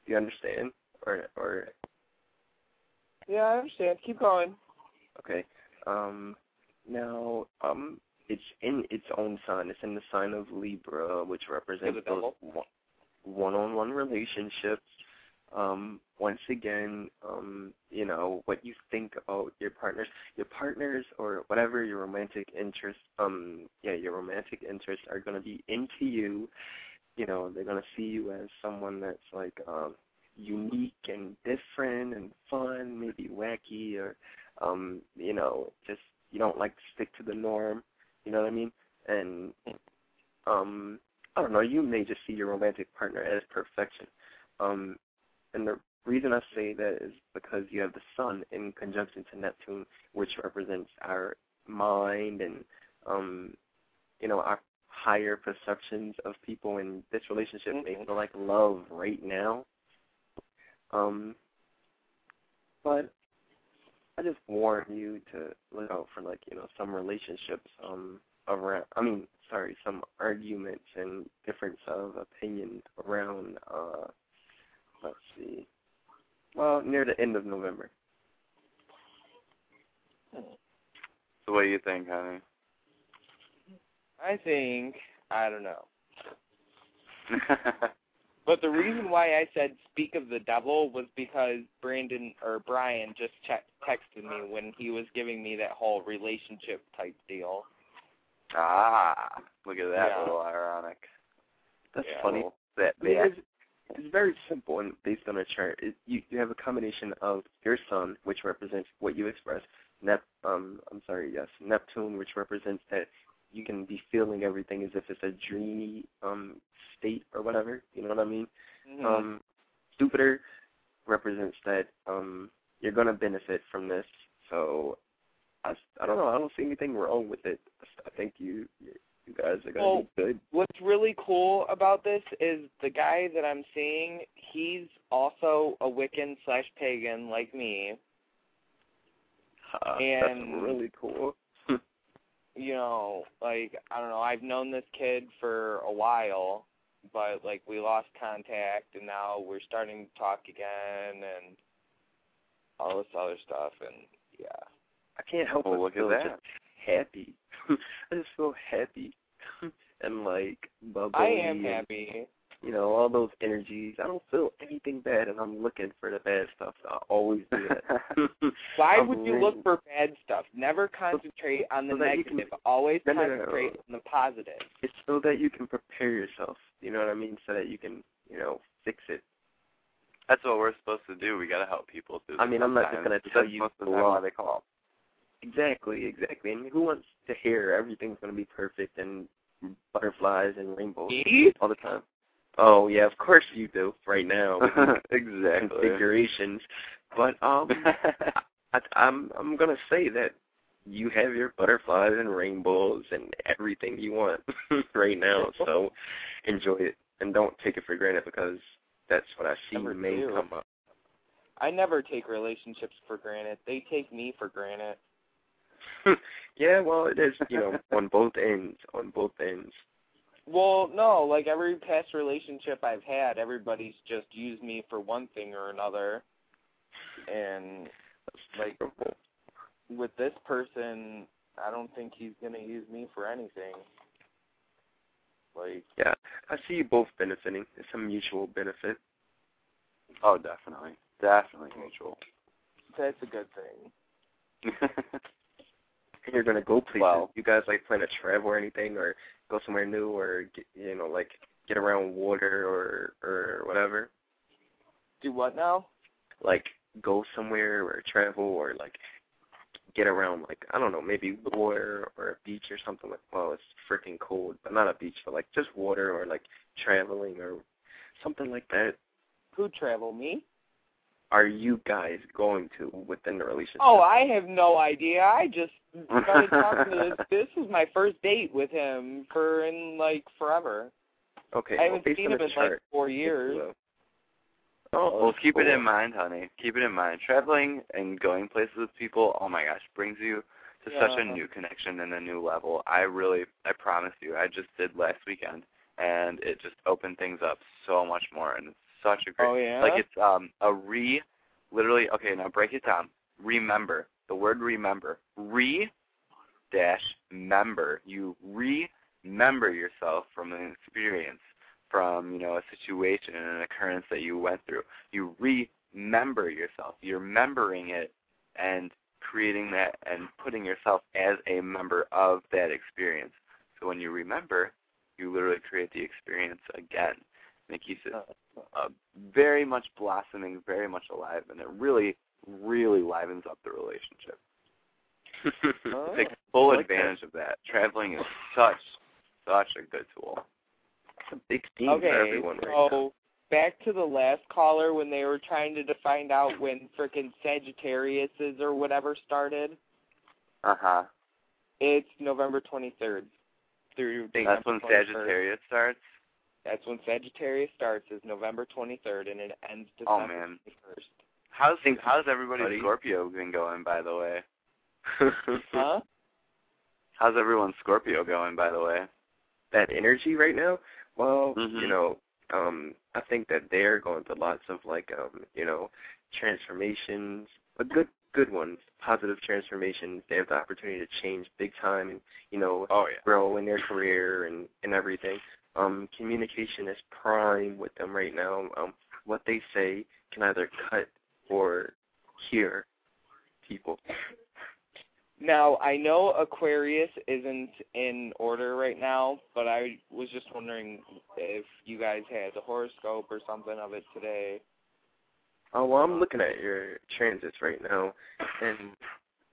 [SPEAKER 2] You understand? Or or
[SPEAKER 4] Yeah, I understand. Keep going.
[SPEAKER 2] okay. Um now um it's in its own sign. It's in the sign of Libra, which represents those one- one-on-one relationships. Um, once again, um, you know what you think about your partners, your partners, or whatever your interests. Um, yeah, your romantic interests are going to be into you. You know, they're going to see you as someone that's like um, unique and different and fun, maybe wacky, or um, you know, just you don't like to stick to the norm. You know what I mean? And um, I don't know. You may just see your romantic partner as perfection. Um, and the reason I say that is because you have the sun in conjunction to Neptune, which represents our mind and um, you know our higher perceptions of people. And this relationship may feel like love right now. Um, but I just warn you to look out for like you know some relationships um around. I mean, sorry, some arguments and difference of opinion around. uh Let's see. Well, near the end of November.
[SPEAKER 1] So what do you think, honey?
[SPEAKER 4] I think I don't know. But the reason why I said speak of the devil was because Brandon or Brian just check, texted me when he was giving me that whole relationship type deal.
[SPEAKER 1] Ah, look at that,
[SPEAKER 4] Yeah.
[SPEAKER 1] a little ironic.
[SPEAKER 2] That's
[SPEAKER 4] Yeah.
[SPEAKER 2] funny.
[SPEAKER 1] That
[SPEAKER 2] I mean, it's, it's very simple and based on a chart. It, you you have a combination of your sun, which represents what you express. Nep um I'm sorry, yes, Neptune, which represents that you can be feeling everything as if it's a dreamy um state or whatever. You know what I mean?
[SPEAKER 4] Mhm.
[SPEAKER 2] Um, Jupiter represents that um you're gonna benefit from this. So I, I don't know. I don't see anything wrong with it. I think you you guys are gonna
[SPEAKER 4] Well,
[SPEAKER 2] be good.
[SPEAKER 4] What's really cool about this is the guy that I'm seeing, he's also a Wiccan slash pagan like me.
[SPEAKER 2] Uh,
[SPEAKER 4] and-
[SPEAKER 2] that's really cool.
[SPEAKER 4] You know, like I don't know, I've known this kid for a while, but like we lost contact and now we're starting to talk again and all this other stuff and yeah.
[SPEAKER 2] I can't help
[SPEAKER 1] Oh,
[SPEAKER 2] but
[SPEAKER 1] look at
[SPEAKER 2] feel
[SPEAKER 1] that.
[SPEAKER 2] just happy. I just feel happy and like bubbly.
[SPEAKER 4] I am
[SPEAKER 2] and,
[SPEAKER 4] happy.
[SPEAKER 2] You know all those energies. I don't feel anything bad, and I'm looking for the bad stuff. I always do that.
[SPEAKER 4] Why
[SPEAKER 2] I'm
[SPEAKER 4] would you
[SPEAKER 2] really-
[SPEAKER 4] look for bad stuff? Never concentrate on the
[SPEAKER 2] so
[SPEAKER 4] negative.
[SPEAKER 2] can-
[SPEAKER 4] Always
[SPEAKER 2] No, no, no, no.
[SPEAKER 4] concentrate on the positive.
[SPEAKER 2] It's so that you can prepare yourself. You know what I mean? So that you can, you know, fix it.
[SPEAKER 1] That's what we're supposed to do. We got to help people through.
[SPEAKER 2] I mean, I'm not just gonna
[SPEAKER 1] That's
[SPEAKER 2] tell you
[SPEAKER 1] most of the
[SPEAKER 2] go
[SPEAKER 1] time why
[SPEAKER 2] off.
[SPEAKER 1] they call.
[SPEAKER 2] Exactly, exactly. I And who wants to hear everything's going to be perfect and butterflies and rainbows
[SPEAKER 4] Me?
[SPEAKER 2] all the time? Oh yeah, of course you do. Right now,
[SPEAKER 1] exactly.
[SPEAKER 2] configurations. But um, I, I'm I'm gonna say that you have your butterflies and rainbows and everything you want right now. So enjoy it and don't take it for granted because that's what I see
[SPEAKER 4] Never
[SPEAKER 2] may
[SPEAKER 4] do.
[SPEAKER 2] come up.
[SPEAKER 4] I never take relationships for granted. They take me for granted.
[SPEAKER 2] yeah, well, it is you know on both ends, on both ends.
[SPEAKER 4] Well, no, like every past relationship I've had, everybody's just used me for one thing or another. And like with this person, I don't think he's gonna use me for anything. Like
[SPEAKER 2] Yeah, I see you both benefiting. It's a mutual benefit.
[SPEAKER 1] Oh, definitely, definitely mutual.
[SPEAKER 4] that's a good thing.
[SPEAKER 2] And you're gonna go places.
[SPEAKER 1] Well-
[SPEAKER 2] you guys like plan to travel or anything, or go somewhere new, or get, you know, like get around water or or whatever.
[SPEAKER 4] Do what now?
[SPEAKER 2] Like go somewhere or travel or like get around like I don't know, maybe water or a beach or something like. Well, it's freaking cold, but not a beach, but like just water or like traveling or something like that.
[SPEAKER 4] Who travel me?
[SPEAKER 2] Are you guys going to within the relationship?
[SPEAKER 4] Oh, I have no idea. I just started talking to this. This is my first date with him for in like forever.
[SPEAKER 2] okay.
[SPEAKER 4] I haven't
[SPEAKER 2] based
[SPEAKER 4] seen him
[SPEAKER 2] the
[SPEAKER 4] in like four years.
[SPEAKER 2] Oh, well, Oh,
[SPEAKER 1] well,
[SPEAKER 2] that's
[SPEAKER 1] keep it in mind, honey. Keep it in mind. Traveling and going places with people, oh my gosh, brings you to such a new connection and a new level. I really, I promise you, I just did last weekend, and it just opened things up so much more, and it's such a great,
[SPEAKER 4] Oh yeah.
[SPEAKER 1] like it's um a re, literally. Okay, now break it down. Remember the word remember. Re dash member. You remember yourself from an experience from you know a situation and an occurrence that you went through. You remember yourself. You're remembering it and creating that and putting yourself as a member of that experience. So when you remember, you literally create the experience again. And it keeps it uh, very much blossoming, very much alive, and it really, really livens up the relationship.
[SPEAKER 4] Oh,
[SPEAKER 1] Take full
[SPEAKER 2] I like that.
[SPEAKER 1] advantage of that. Traveling is such, such a good tool.
[SPEAKER 2] It's a big theme
[SPEAKER 4] okay,
[SPEAKER 2] for everyone right now.
[SPEAKER 4] so back to the last caller when they were trying to find out when frickin' Sagittariuses or whatever started.
[SPEAKER 1] Uh huh.
[SPEAKER 4] It's November 23rd through December
[SPEAKER 1] That's when
[SPEAKER 4] 21st.
[SPEAKER 1] Sagittarius starts.
[SPEAKER 4] That's when Sagittarius starts is November 23rd and it ends
[SPEAKER 1] Oh
[SPEAKER 4] December
[SPEAKER 1] man,
[SPEAKER 4] 21st.
[SPEAKER 1] how's
[SPEAKER 2] Thank
[SPEAKER 1] how's everybody's
[SPEAKER 2] buddy.
[SPEAKER 1] Scorpio been going? By the way,
[SPEAKER 4] Huh?
[SPEAKER 1] how's everyone's Scorpio going? By the way.
[SPEAKER 2] that energy right now, well,
[SPEAKER 1] Mhm.
[SPEAKER 2] you know, um, I think that they're going through lots of like, um, you know, transformations, but good, good ones, positive transformations. They have the opportunity to change big time and, you know,
[SPEAKER 1] Oh yeah.
[SPEAKER 2] grow in their career and and everything. Um, communication is prime with them right now. Um, what they say can either cut or hear people.
[SPEAKER 4] Now I know Aquarius isn't in order right now, but I was just wondering if you guys had the horoscope or something of it today.
[SPEAKER 2] Oh well, I'm looking at your transits right now, and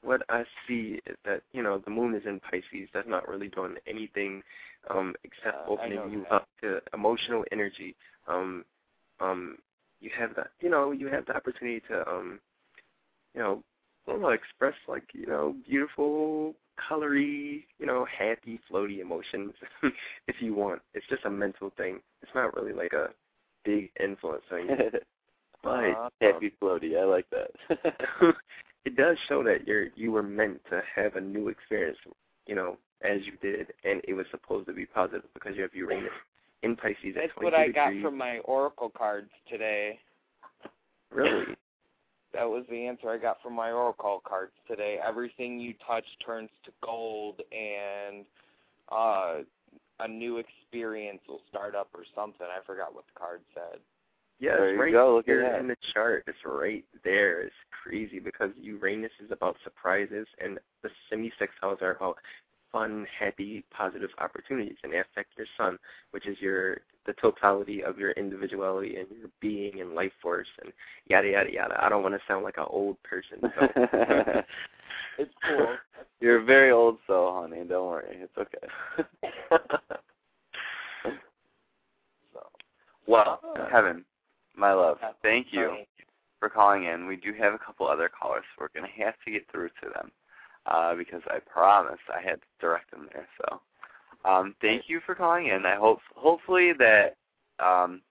[SPEAKER 2] what I see is that you know the moon is in Pisces. That's not really doing anything um, except
[SPEAKER 4] Uh,
[SPEAKER 2] opening you
[SPEAKER 4] that.
[SPEAKER 2] up to emotional energy. Um, um, you have the you know you have the opportunity to um, you know I express like you know beautiful, colory, you know happy, floaty emotions if you want. It's just a mental thing. It's not really like a big influence on you. But
[SPEAKER 4] Uh,
[SPEAKER 5] Happy floaty, I like that.
[SPEAKER 2] it does show that you're you were meant to have a new experience, you know, as you did, and it was supposed to be positive because you have Uranus in Pisces at
[SPEAKER 4] That's
[SPEAKER 2] 22
[SPEAKER 4] what I got
[SPEAKER 2] degrees.
[SPEAKER 4] from my oracle cards today.
[SPEAKER 2] Really?
[SPEAKER 4] That was the answer I got from my oracle cards today. Everything you touch turns to gold, and uh, a new experience will start up or something. I forgot what the card said.
[SPEAKER 2] Yeah,
[SPEAKER 5] There
[SPEAKER 2] it's
[SPEAKER 5] you
[SPEAKER 2] right
[SPEAKER 5] go, look at
[SPEAKER 2] here
[SPEAKER 5] that.
[SPEAKER 2] in the chart. It's right there. It's crazy because Uranus is about surprises, and the semi-sextiles are about fun, happy, positive opportunities, and affect your sun, which is your the totality of your individuality and your being and life force, and yada yada yada. I don't want to sound like an old person, so
[SPEAKER 4] It's cool.
[SPEAKER 5] You're very old so honey. Don't worry, it's okay.
[SPEAKER 4] So.
[SPEAKER 1] Well, uh, Kevin, my love, thank you for calling in. We do have a couple other callers, so we're going to have to get through to them uh, because I promised I had to direct them there. So, um, thank you for calling in. I hope, hopefully, that um,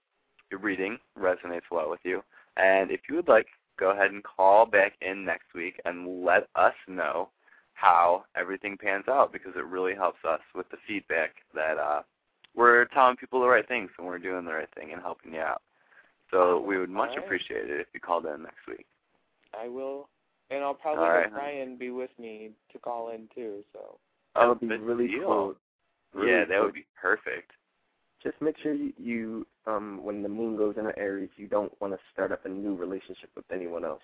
[SPEAKER 1] your reading resonates well with you. And if you would like, go ahead and call back in next week and let us know how everything pans out because it really helps us with the feedback that uh, we're telling people the right things and we're doing the right thing and helping you out. So we would much
[SPEAKER 4] Alright.
[SPEAKER 1] appreciate it if you called in next week.
[SPEAKER 4] I will, and I'll probably
[SPEAKER 1] All right,
[SPEAKER 4] have Brian be with me to call in too. So.
[SPEAKER 2] that would be really
[SPEAKER 1] deal.
[SPEAKER 2] cool. Really
[SPEAKER 1] yeah, that
[SPEAKER 2] cool.
[SPEAKER 1] would be perfect.
[SPEAKER 2] Just make sure you, you um when the moon goes into Aries, you don't want to start up a new relationship with anyone else.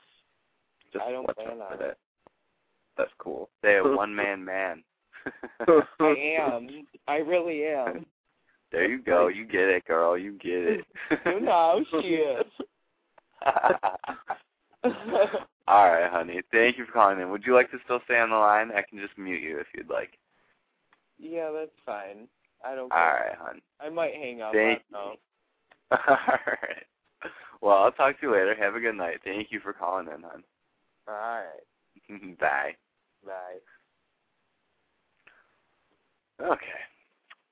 [SPEAKER 2] Just
[SPEAKER 4] I don't
[SPEAKER 2] watch
[SPEAKER 4] plan
[SPEAKER 2] out for
[SPEAKER 4] on
[SPEAKER 2] that. That's cool.
[SPEAKER 1] Say a one man man.
[SPEAKER 4] I am. I really am.
[SPEAKER 1] There you go. You get it, girl. You get it.
[SPEAKER 4] You know she is.
[SPEAKER 1] All right, honey. Thank you for calling in. Would you like to still stay on the line? I can just mute you if you'd like.
[SPEAKER 4] yeah, that's fine. I don't
[SPEAKER 1] All
[SPEAKER 4] care.
[SPEAKER 1] right, hon.
[SPEAKER 4] I might hang up.
[SPEAKER 1] Thank
[SPEAKER 4] I don't.
[SPEAKER 1] All right. Well, I'll talk to you later. Have a good night. Thank you for calling in, hon.
[SPEAKER 4] All right.
[SPEAKER 1] Bye.
[SPEAKER 4] Bye.
[SPEAKER 1] Okay.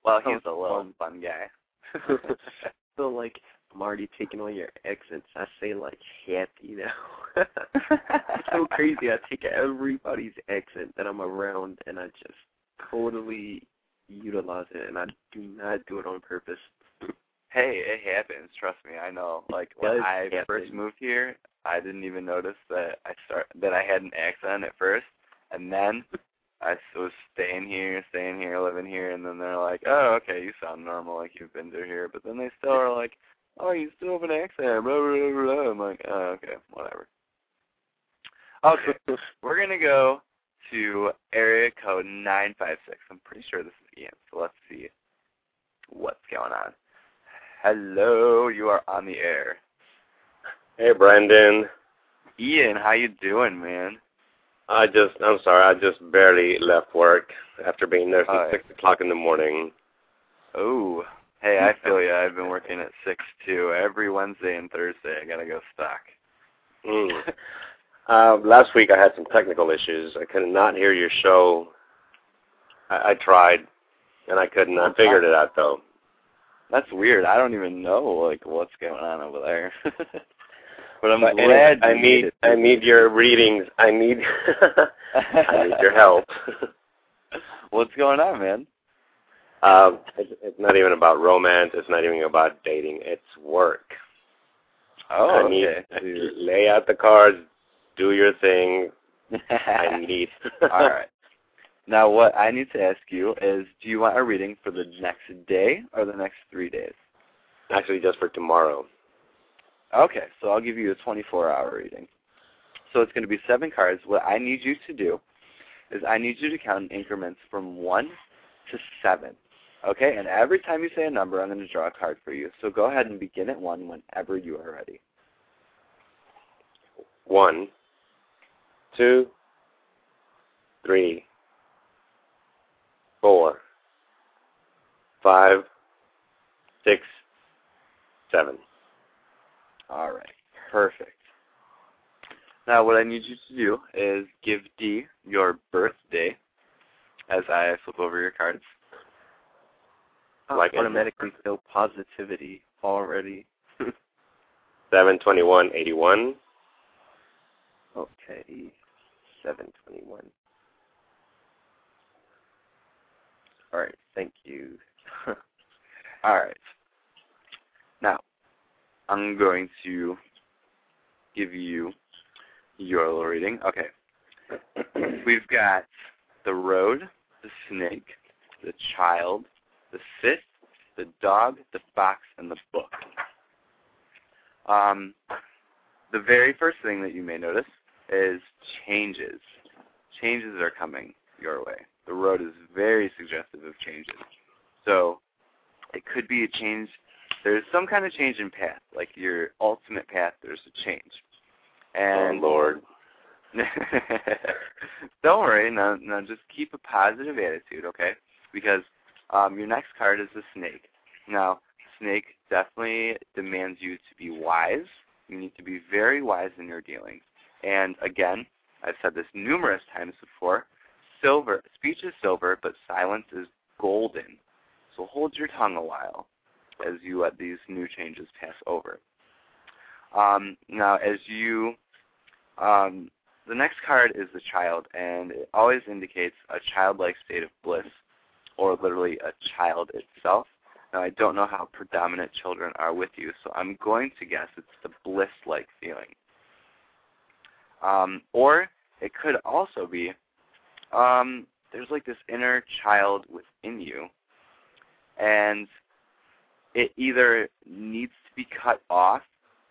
[SPEAKER 1] Well,
[SPEAKER 2] That
[SPEAKER 1] he's
[SPEAKER 2] was
[SPEAKER 1] a little
[SPEAKER 2] fun.
[SPEAKER 1] fun guy.
[SPEAKER 2] so like I'm already taking all your accents. I say like happy now. it's so crazy. I take everybody's accent that I'm around and I just totally utilize it and I do not do it on purpose.
[SPEAKER 1] Hey, it happens. Trust me, I know. Like when I first moved here, I didn't even notice that I start that I had an accent at first, and then I was staying here, staying here, living here, and then they're like, "Oh, okay, you sound normal, like you've been through here," but then they still are like, "Oh, you still have an accent." Blah blah blah. blah. I'm like, "Oh, okay, whatever." Okay, we're gonna go to area code nine five six. I'm pretty sure this is Ian, so let's see what's going on. Hello, you are on the air.
[SPEAKER 6] Hey, Brandon.
[SPEAKER 1] Ian, how you doing, man?
[SPEAKER 6] I just, I'm sorry, I just barely left work after being there since
[SPEAKER 1] Hi.
[SPEAKER 6] 6 o'clock in the morning.
[SPEAKER 1] Oh, hey, I feel you. I've been working at six too. Every Wednesday and Thursday, I gotta go stock.
[SPEAKER 6] Mm. uh, last week I had some technical issues. I could not hear your show. I, I tried, and I couldn't. I figured it out, though.
[SPEAKER 1] That's weird. I don't even know like what's going on over there. but I'm
[SPEAKER 6] But
[SPEAKER 1] glad
[SPEAKER 6] I need, I need your readings. I need, I need your help.
[SPEAKER 1] What's going on, man?
[SPEAKER 6] Uh, it's, it's not even about romance. It's not even about dating. It's work.
[SPEAKER 1] Oh,
[SPEAKER 6] I need
[SPEAKER 1] okay.
[SPEAKER 6] to lay out the cards, do your thing. I need.
[SPEAKER 1] All right. Now, what I need to ask you is, do you want a reading for the next day or the next three days?
[SPEAKER 6] Actually, just for tomorrow.
[SPEAKER 1] Okay, so I'll give you a 24-hour reading. So it's going to be seven cards. What I need you to do is I need you to count in increments from one to seven. Okay, and every time you say a number, I'm going to draw a card for you. So go ahead and begin at one whenever you are ready.
[SPEAKER 6] One, two, three, four, five, six, seven.
[SPEAKER 1] All right, perfect. Now, what I need you to do is give Dee your birthday as I flip over your cards.
[SPEAKER 2] I
[SPEAKER 6] Like
[SPEAKER 2] automatically feel positivity already.
[SPEAKER 6] Seven twenty-one eighty-one.
[SPEAKER 2] Okay, seven twenty-one. All right, thank you.
[SPEAKER 1] All right. Now, I'm going to give you your little reading. Okay. We've got the road, the snake, the child, the Sith, the dog, the fox, and the book. Um, the very first thing that you may notice is changes. Changes are coming your way. The road is very suggestive of changes. So it could be a change. There's some kind of change in path, like your ultimate path. There's a change. And
[SPEAKER 6] oh Lord.
[SPEAKER 1] don't worry. Now, now just keep a positive attitude, okay? Because um, your next card is the snake. Now, snake definitely demands you to be wise. You need to be very wise in your dealings. And again, I've said this numerous times before. Silver speech is silver, but silence is golden. So hold your tongue a while as you let these new changes pass over. Um, now, as you, um, the next card is the child, and it always indicates a childlike state of bliss, or literally a child itself. Now, I don't know how predominant children are with you, so I'm going to guess it's the bliss-like feeling. Um, or it could also be um, there's like this inner child within you, and it either needs to be cut off,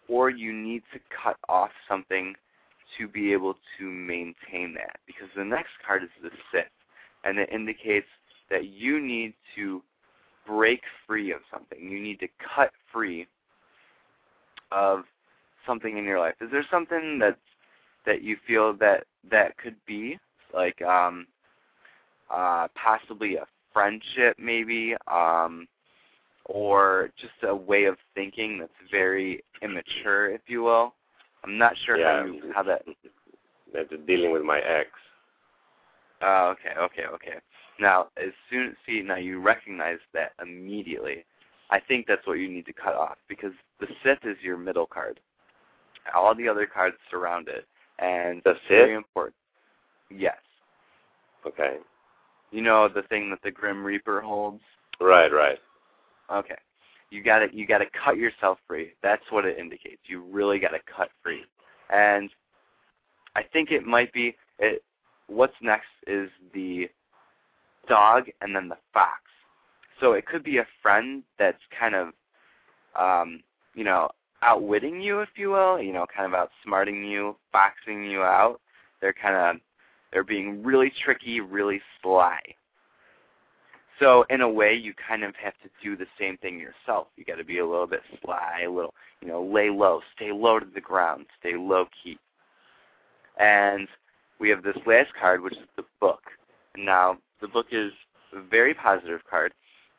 [SPEAKER 1] or you need to cut off something to be able to maintain that. Because the next card is the Sith, and it indicates that you need to break free of something. You need to cut free of something in your life. Is there something that's that you feel that that could be like um uh possibly a friendship maybe um or just a way of thinking that's very immature if you will i'm not sure
[SPEAKER 6] yeah.
[SPEAKER 1] how you how that
[SPEAKER 6] That's dealing with my ex.
[SPEAKER 1] oh okay okay okay now as soon see now you recognize that immediately i think that's what you need to cut off because the sith is your middle card all the other cards surround it and
[SPEAKER 6] The
[SPEAKER 1] very
[SPEAKER 6] Sith?
[SPEAKER 1] important yes
[SPEAKER 6] Okay.
[SPEAKER 1] You know the thing that the Grim Reaper holds?
[SPEAKER 6] Right, right.
[SPEAKER 1] Okay. You gotta you gotta cut yourself free. That's what it indicates. You really gotta cut free. And I think it might be it what's next is the dog and then the fox. So it could be a friend that's kind of um, you know, outwitting you if you will, you know, kind of outsmarting you, foxing you out. They're kind of they're being really tricky, really sly. So in a way, you kind of have to do the same thing yourself. You got to be a little bit sly, a little, you know, lay low, stay low to the ground, stay low key. And we have this last card, which is the book. Now, the book is a very positive card,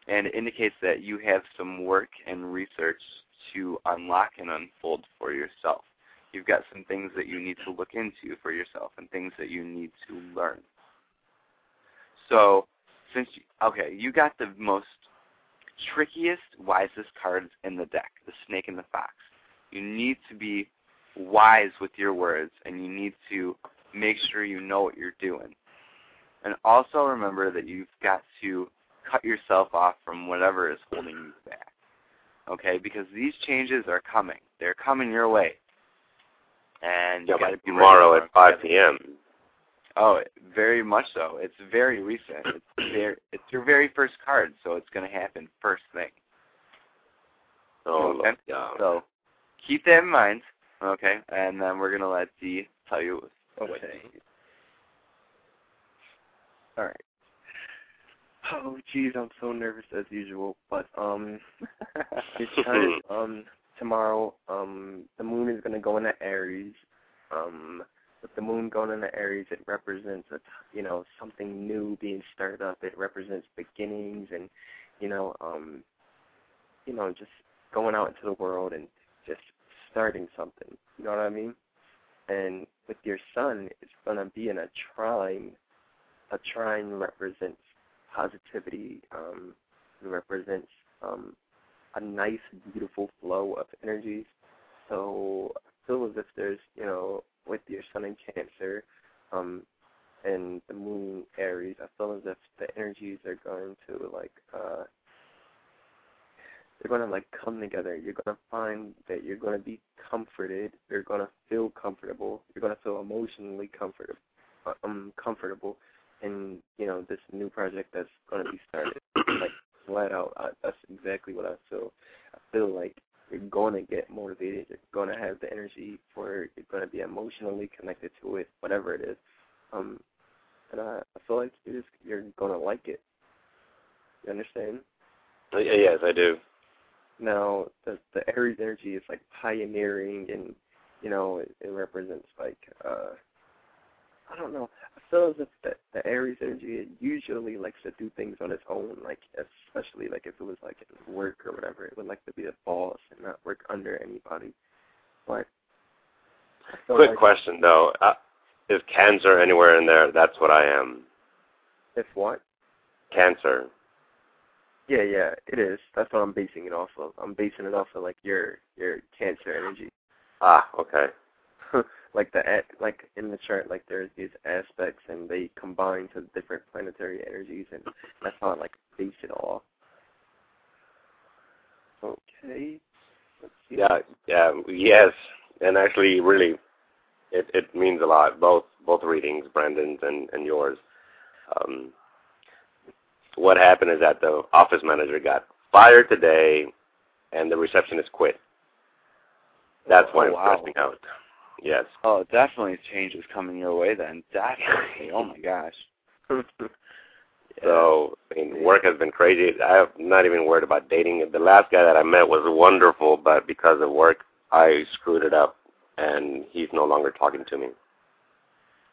[SPEAKER 1] and it indicates that you have some work and research to unlock and unfold for yourself. You've got some things that you need to look into for yourself and things that you need to learn. So, since you, okay, you got the most trickiest, wisest cards in the deck, the snake and the fox. You need to be wise with your words and you need to make sure you know what you're doing. And also remember that you've got to cut yourself off from whatever is holding you back. Okay, because these changes are coming. They're coming your way. And you
[SPEAKER 6] Yeah,
[SPEAKER 1] got to be
[SPEAKER 6] tomorrow at 5 p.m.
[SPEAKER 1] Oh, very much so. It's very recent. It's very, it's your very first card, so it's going to happen first thing.
[SPEAKER 6] Oh,
[SPEAKER 1] okay?
[SPEAKER 6] yeah.
[SPEAKER 1] So keep that in mind, okay? And then we're going to let Dee tell you what
[SPEAKER 2] Okay. All right. Oh, geez, I'm so nervous as usual. But um, it's because um tomorrow um the moon is gonna go into Aries. Um, with the moon going into Aries, it represents a you know something new being started up. It represents beginnings and you know um you know just going out into the world and just starting something. You know what I mean? And with your sun, it's gonna be in a trine. A trine represents positivity. Um, it represents um, a nice, beautiful flow of energies. So I feel as if there's, you know, with your sun in Cancer um, and the moon Aries, I feel as if the energies are going to like uh, they're going to like come together. You're going to find that you're going to be comforted. You're going to feel comfortable. You're going to feel emotionally comfortable. Um, comfortable in you know this new project that's going to be started. like flat out, I, that's exactly what I feel. I feel like you're going to get motivated. You're going to have the energy for it. You're going to be emotionally connected to it, whatever it is. Um, and I, I feel like you're just you're going to like it. You understand?
[SPEAKER 6] Uh, Yes, I do.
[SPEAKER 2] Now, the the Aries energy is like pioneering, and you know it, it represents like uh I don't know. I feel as if the the Aries energy it usually likes to do things on its own, like especially like if it was like work or whatever, it would like to be a boss and not work under anybody. But
[SPEAKER 6] Quick
[SPEAKER 2] like
[SPEAKER 6] question though: uh, Is Cancer anywhere in there? That's what I am.
[SPEAKER 2] if what?
[SPEAKER 6] Cancer.
[SPEAKER 2] Yeah, yeah, it is. That's what I'm basing it off of. I'm basing it off of like your your Cancer energy.
[SPEAKER 6] Ah, okay.
[SPEAKER 2] like the a- like in the chart, like there's these aspects and they combine to different planetary energies, and that's how I like base it all. Okay. Let's see.
[SPEAKER 6] Yeah, yeah, yes, and actually, really, it it means a lot. Both both readings, Brandon's and and yours. Um, what happened is that the office manager got fired today, and the receptionist quit. That's why
[SPEAKER 1] Oh,
[SPEAKER 6] I'm
[SPEAKER 1] wow.
[SPEAKER 6] stressing out. Yes.
[SPEAKER 1] Oh, definitely change is coming your way then. Definitely. oh my gosh.
[SPEAKER 6] So, I mean, work has been crazy. I'm not even worried about dating. The last guy that I met was wonderful, but because of work, I screwed it up, and he's no longer talking to me.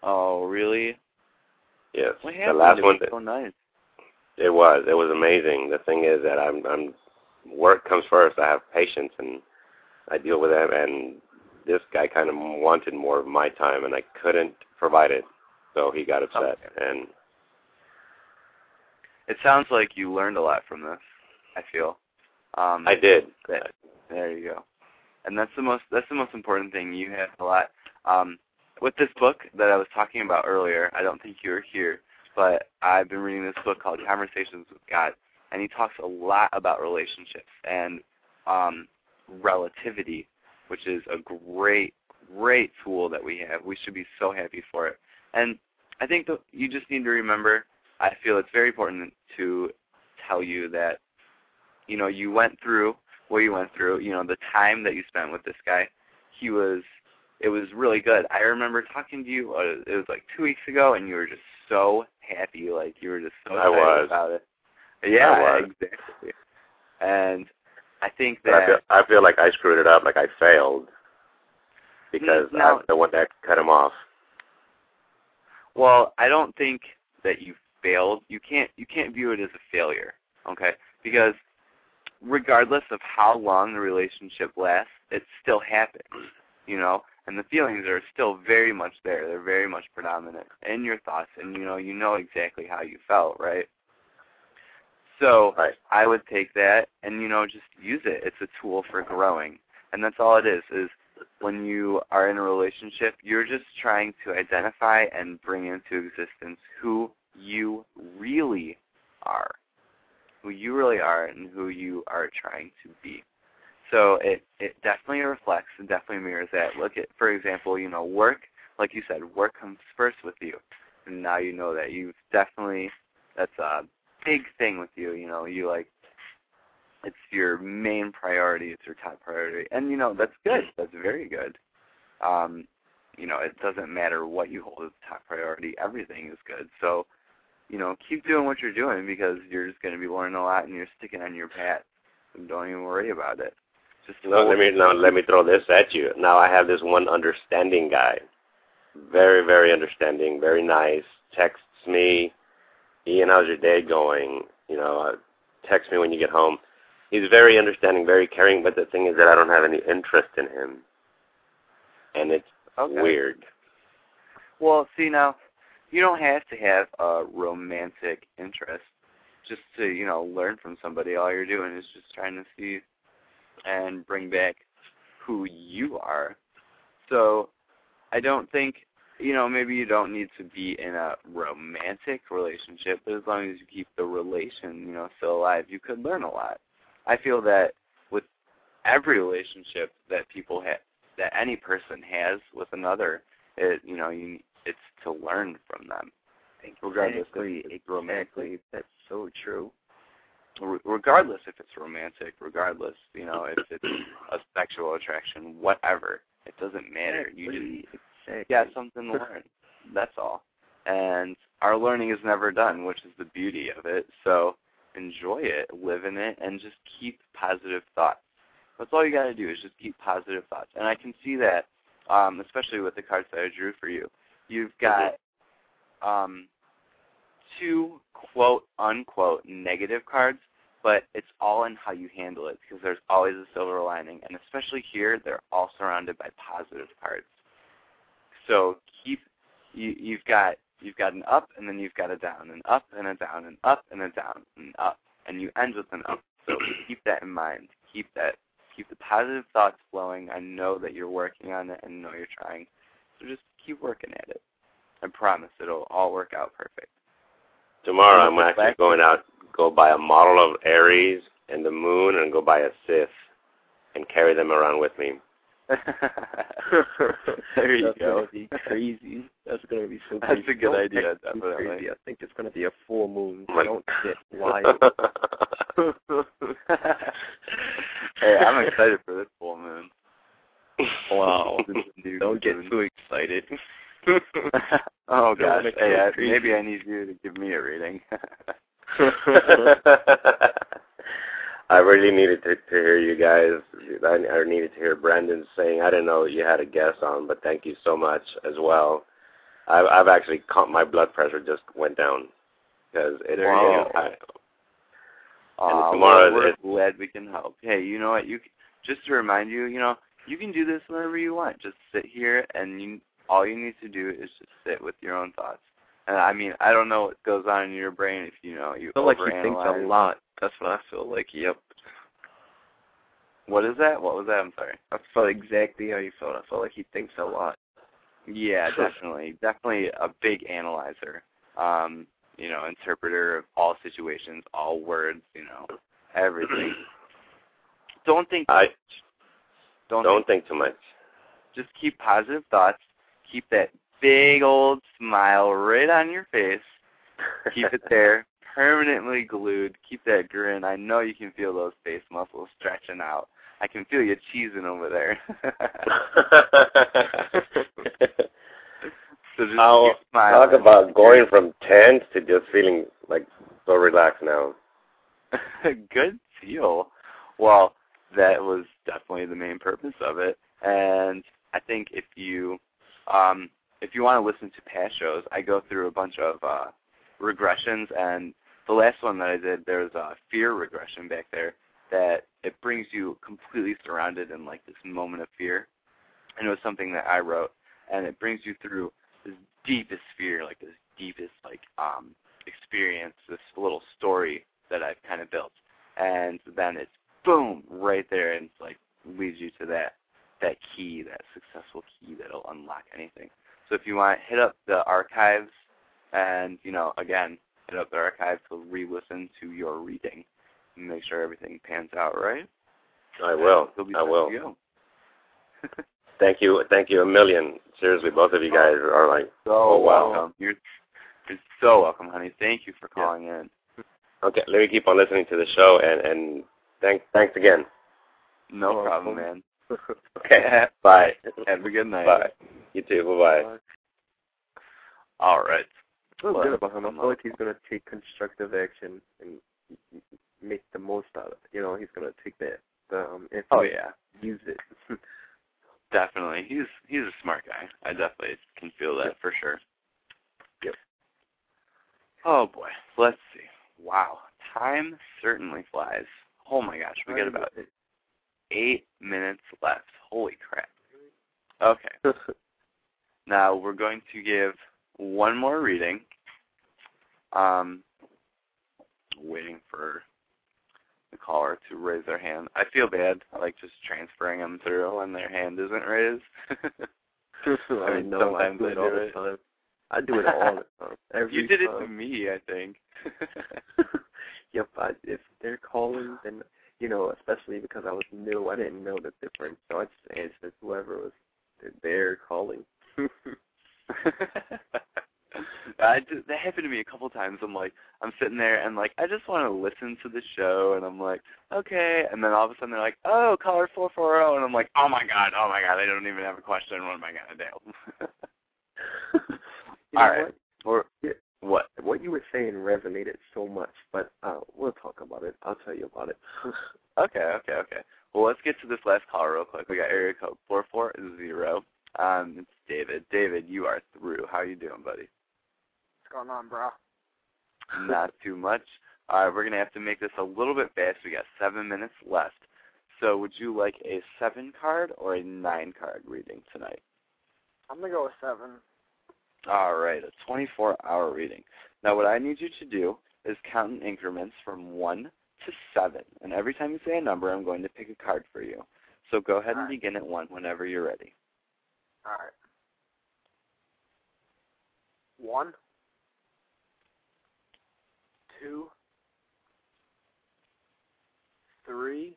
[SPEAKER 1] Oh, really?
[SPEAKER 6] Yes.
[SPEAKER 1] What
[SPEAKER 6] the
[SPEAKER 1] happened?
[SPEAKER 6] last
[SPEAKER 1] it
[SPEAKER 6] one,
[SPEAKER 1] was so nice.
[SPEAKER 6] it was. It was amazing. The thing is that I'm, I'm, work comes first. I have patience, and I deal with them. And this guy kind of wanted more of my time, and I couldn't provide it, so he got upset. And
[SPEAKER 1] It sounds like you learned a lot from this. I feel. Um,
[SPEAKER 6] I did.
[SPEAKER 1] that- there you go. And that's the most that's the most important thing. You have a lot. Um, with this book that I was talking about earlier, I don't think you were here, but I've been reading this book called Conversations with God, and he talks a lot about relationships and um, relativity, which is a great, great tool that we have. We should be so happy for it. And I think that you just need to remember. I feel it's very important to tell you that, you know, you went through what you went through. You know, the time that you spent with this guy, he was. It was really good. I remember talking to you. Uh, it was like two weeks ago, and you were just so happy. Like you were just so excited about it. Yeah,
[SPEAKER 6] I was.
[SPEAKER 1] exactly. And I think
[SPEAKER 6] But I
[SPEAKER 1] that
[SPEAKER 6] feel, I feel like I screwed it up, like I failed, because mm,
[SPEAKER 1] No.
[SPEAKER 6] I'm the one that cut him off.
[SPEAKER 1] Well, I don't think that you failed. You can't you can't view it as a failure, okay? Because regardless of how long the relationship lasts, it still happens, you know. And the feelings are still very much there. They're very much predominant in your thoughts, and you know you know exactly how you felt, right? So
[SPEAKER 6] Right.
[SPEAKER 1] I would take that and you know just use it. It's a tool for growing, and that's all it is. Is when you are in a relationship, you're just trying to identify and bring into existence who you really are, who you really are, and who you are trying to be. So it it definitely reflects and definitely mirrors that. Look at, for example, you know, work. Like you said, work comes first with you. and now you know that you've definitely that's a big thing with you. You know, you like it's your main priority. It's your top priority, and you know that's good. That's very good. Um, you know, it doesn't matter what you hold as top priority. Everything is good. So, you know, keep doing what you're doing because you're just going to be learning a lot and you're sticking on your path. So don't even worry about it. Just
[SPEAKER 6] No, let me no, let me throw this at you. Now I have this one understanding guy, very very understanding, very nice. Texts me, Ian, how's your day going? You know, uh, text me when you get home. He's very understanding, very caring. But the thing is that I don't have any interest in him, and it's
[SPEAKER 1] Okay.
[SPEAKER 6] weird.
[SPEAKER 1] Well, see now, you don't have to have a romantic interest just to, you know, learn from somebody. All you're doing is just trying to see and bring back who you are. So, I don't think, you know, maybe you don't need to be in a romantic relationship, but as long as you keep the relation, you know, still alive, you could learn a lot. I feel that with every relationship that people have that any person has with another, it you know you it's to learn from them, regardless
[SPEAKER 2] Exactly,
[SPEAKER 1] if it's romantic.
[SPEAKER 2] exactly. That's so true.
[SPEAKER 1] Re- Regardless if it's romantic, regardless you know if it's a sexual attraction, whatever, it doesn't matter. You just
[SPEAKER 2] exactly.
[SPEAKER 1] got something to learn. That's all. And our learning is never done, which is the beauty of it. So enjoy it, live in it, and just keep positive thoughts. That's all you got to do is just keep positive thoughts. And I can see that, um, especially with the cards that I drew for you. You've got um, two quote unquote negative cards, but it's all in how you handle it because there's always a silver lining. And especially here, they're all surrounded by positive cards. So keep you you've got you've got an up and then you've got a down, an up and a down, and up and a down, and up, and you end with an up. So keep that in mind. Keep that keep the positive thoughts flowing. I know that you're working on it and know you're trying. So just keep working at it. I promise it'll all work out perfect.
[SPEAKER 6] Tomorrow I'm actually
[SPEAKER 1] black-
[SPEAKER 6] going out, go buy a model of Aries and the Moon, and go buy a Sith, and carry them around with me.
[SPEAKER 1] there you
[SPEAKER 2] That's
[SPEAKER 1] go.
[SPEAKER 2] gonna be crazy. That's gonna be so
[SPEAKER 1] That's a good
[SPEAKER 2] Don't
[SPEAKER 1] idea, definitely.
[SPEAKER 2] Crazy. I think it's gonna be a full moon.
[SPEAKER 6] Oh my-
[SPEAKER 2] Don't get wild.
[SPEAKER 1] hey, I'm excited for this full moon.
[SPEAKER 2] wow. Don't get
[SPEAKER 1] moon.
[SPEAKER 2] too excited.
[SPEAKER 1] oh gosh. Hey, I, maybe I need you to give me a reading.
[SPEAKER 6] I really needed to, to hear you guys. I, I needed to hear Brandon saying. I didn't know you had a guest on, but thank you so much as well. I've, I've actually caught my blood pressure just went down because it.
[SPEAKER 1] There you
[SPEAKER 6] it-
[SPEAKER 1] go.
[SPEAKER 6] I,
[SPEAKER 1] Uh,
[SPEAKER 6] tomorrow
[SPEAKER 1] we're, we're glad we can help. Hey, you know what? You just to remind you, you know, you can do this whenever you want. Just sit here, and you all you need to do is just sit with your own thoughts. And I mean, I don't know what goes on in your brain if you know you
[SPEAKER 2] I feel like he thinks a lot. That's what I feel like. Yep.
[SPEAKER 1] What is that? What was that? I'm sorry.
[SPEAKER 2] I felt exactly how you felt. I felt like he thinks a lot.
[SPEAKER 1] Yeah, definitely, definitely a big analyzer. Um, you know, interpreter of all situations, all words. You know, everything. don't think.
[SPEAKER 6] I
[SPEAKER 1] Don't,
[SPEAKER 6] don't
[SPEAKER 1] think.
[SPEAKER 6] think too much.
[SPEAKER 1] Just keep positive thoughts. Keep that big old smile right on your face. Keep it there, permanently glued. Keep that grin. I know you can feel those face muscles stretching out. I can feel you cheesing over there. so just
[SPEAKER 6] I'll
[SPEAKER 1] keep smiling.
[SPEAKER 6] talk about going from tense to just feeling like so relaxed now.
[SPEAKER 1] Good deal. Well, that was definitely the main purpose of it. And I think if you um if you want to listen to past shows, I go through a bunch of uh regressions and the last one that I did there's a fear regression back there that it brings you completely surrounded in like this moment of fear. And it was something that I wrote and it brings you through this deepest fear, like this deepest like um experience, this little story that I've kind of built. And then it's boom right there and it's like leads you to that that key, that successful key that'll unlock anything. So if you want, hit up the archives and, you know, again, hit up the archives to re-listen to your reading and make sure everything pans out right.
[SPEAKER 6] I will.
[SPEAKER 1] Be
[SPEAKER 6] I will. Thank you. Thank you a million. Seriously, both of you guys are like
[SPEAKER 1] So
[SPEAKER 6] Oh, wow.
[SPEAKER 1] welcome. You're so welcome, honey. Thank you for calling in.
[SPEAKER 6] Okay, let me keep on listening to the show and and thanks thanks again.
[SPEAKER 1] No problem, man.
[SPEAKER 6] Okay, bye.
[SPEAKER 1] Have a good night.
[SPEAKER 6] Bye. You too. Bye bye.
[SPEAKER 1] All right.
[SPEAKER 2] I feel
[SPEAKER 1] Well,
[SPEAKER 2] good about him. I feel like he's gonna take constructive action and make the most out of it. You know, he's gonna take that the um and
[SPEAKER 1] Oh yeah,
[SPEAKER 2] use it.
[SPEAKER 1] definitely. He's he's a smart guy. I definitely can feel that for sure.
[SPEAKER 2] Yep.
[SPEAKER 1] Oh boy. Let's see. Wow. Time certainly flies. Oh my gosh, we got about eight minutes left. Holy crap. Okay. Now we're going to give one more reading. Um, waiting for the caller to raise their hand. I feel bad, like just transferring them through when their hand isn't raised.
[SPEAKER 2] I,
[SPEAKER 1] mean,
[SPEAKER 2] know. I
[SPEAKER 1] sometimes
[SPEAKER 2] do
[SPEAKER 1] I
[SPEAKER 2] it all the time. I do it all the time. Every
[SPEAKER 1] you did it to me, I think.
[SPEAKER 2] Yep. I, if they're calling, then you know, especially because I was new, I didn't know the difference, so I just answered whoever was they're calling.
[SPEAKER 1] I just, that happened to me a couple times. I'm like, I'm sitting there and like, I just want to listen to the show, and I'm like, okay, and then all of a sudden they're like, oh, caller four four zero, and I'm like, oh my god, oh my god, I don't even have a question. What am I gonna do? All right, or
[SPEAKER 2] Yeah.
[SPEAKER 1] what?
[SPEAKER 2] What you were saying resonated so much, but uh, we'll talk about it. I'll tell you about it.
[SPEAKER 1] Okay, okay, okay. Well, let's get to this last call real quick. We got area code four four zero. Um, it's David. David, you are through. How you doing, buddy?
[SPEAKER 7] What's going on, bro?
[SPEAKER 1] Not too much. All right, we're gonna have to make this a little bit fast. We got seven minutes left. So, would you like a seven card or a nine card reading tonight?
[SPEAKER 7] I'm gonna go with seven.
[SPEAKER 1] All right, a 24 hour reading. Now, what I need you to do is count in increments from one to seven, and every time you say a number, I'm going to pick a card for you. So go ahead and
[SPEAKER 7] All right.
[SPEAKER 1] begin at one whenever you're ready.
[SPEAKER 7] All right. One. Two. Three.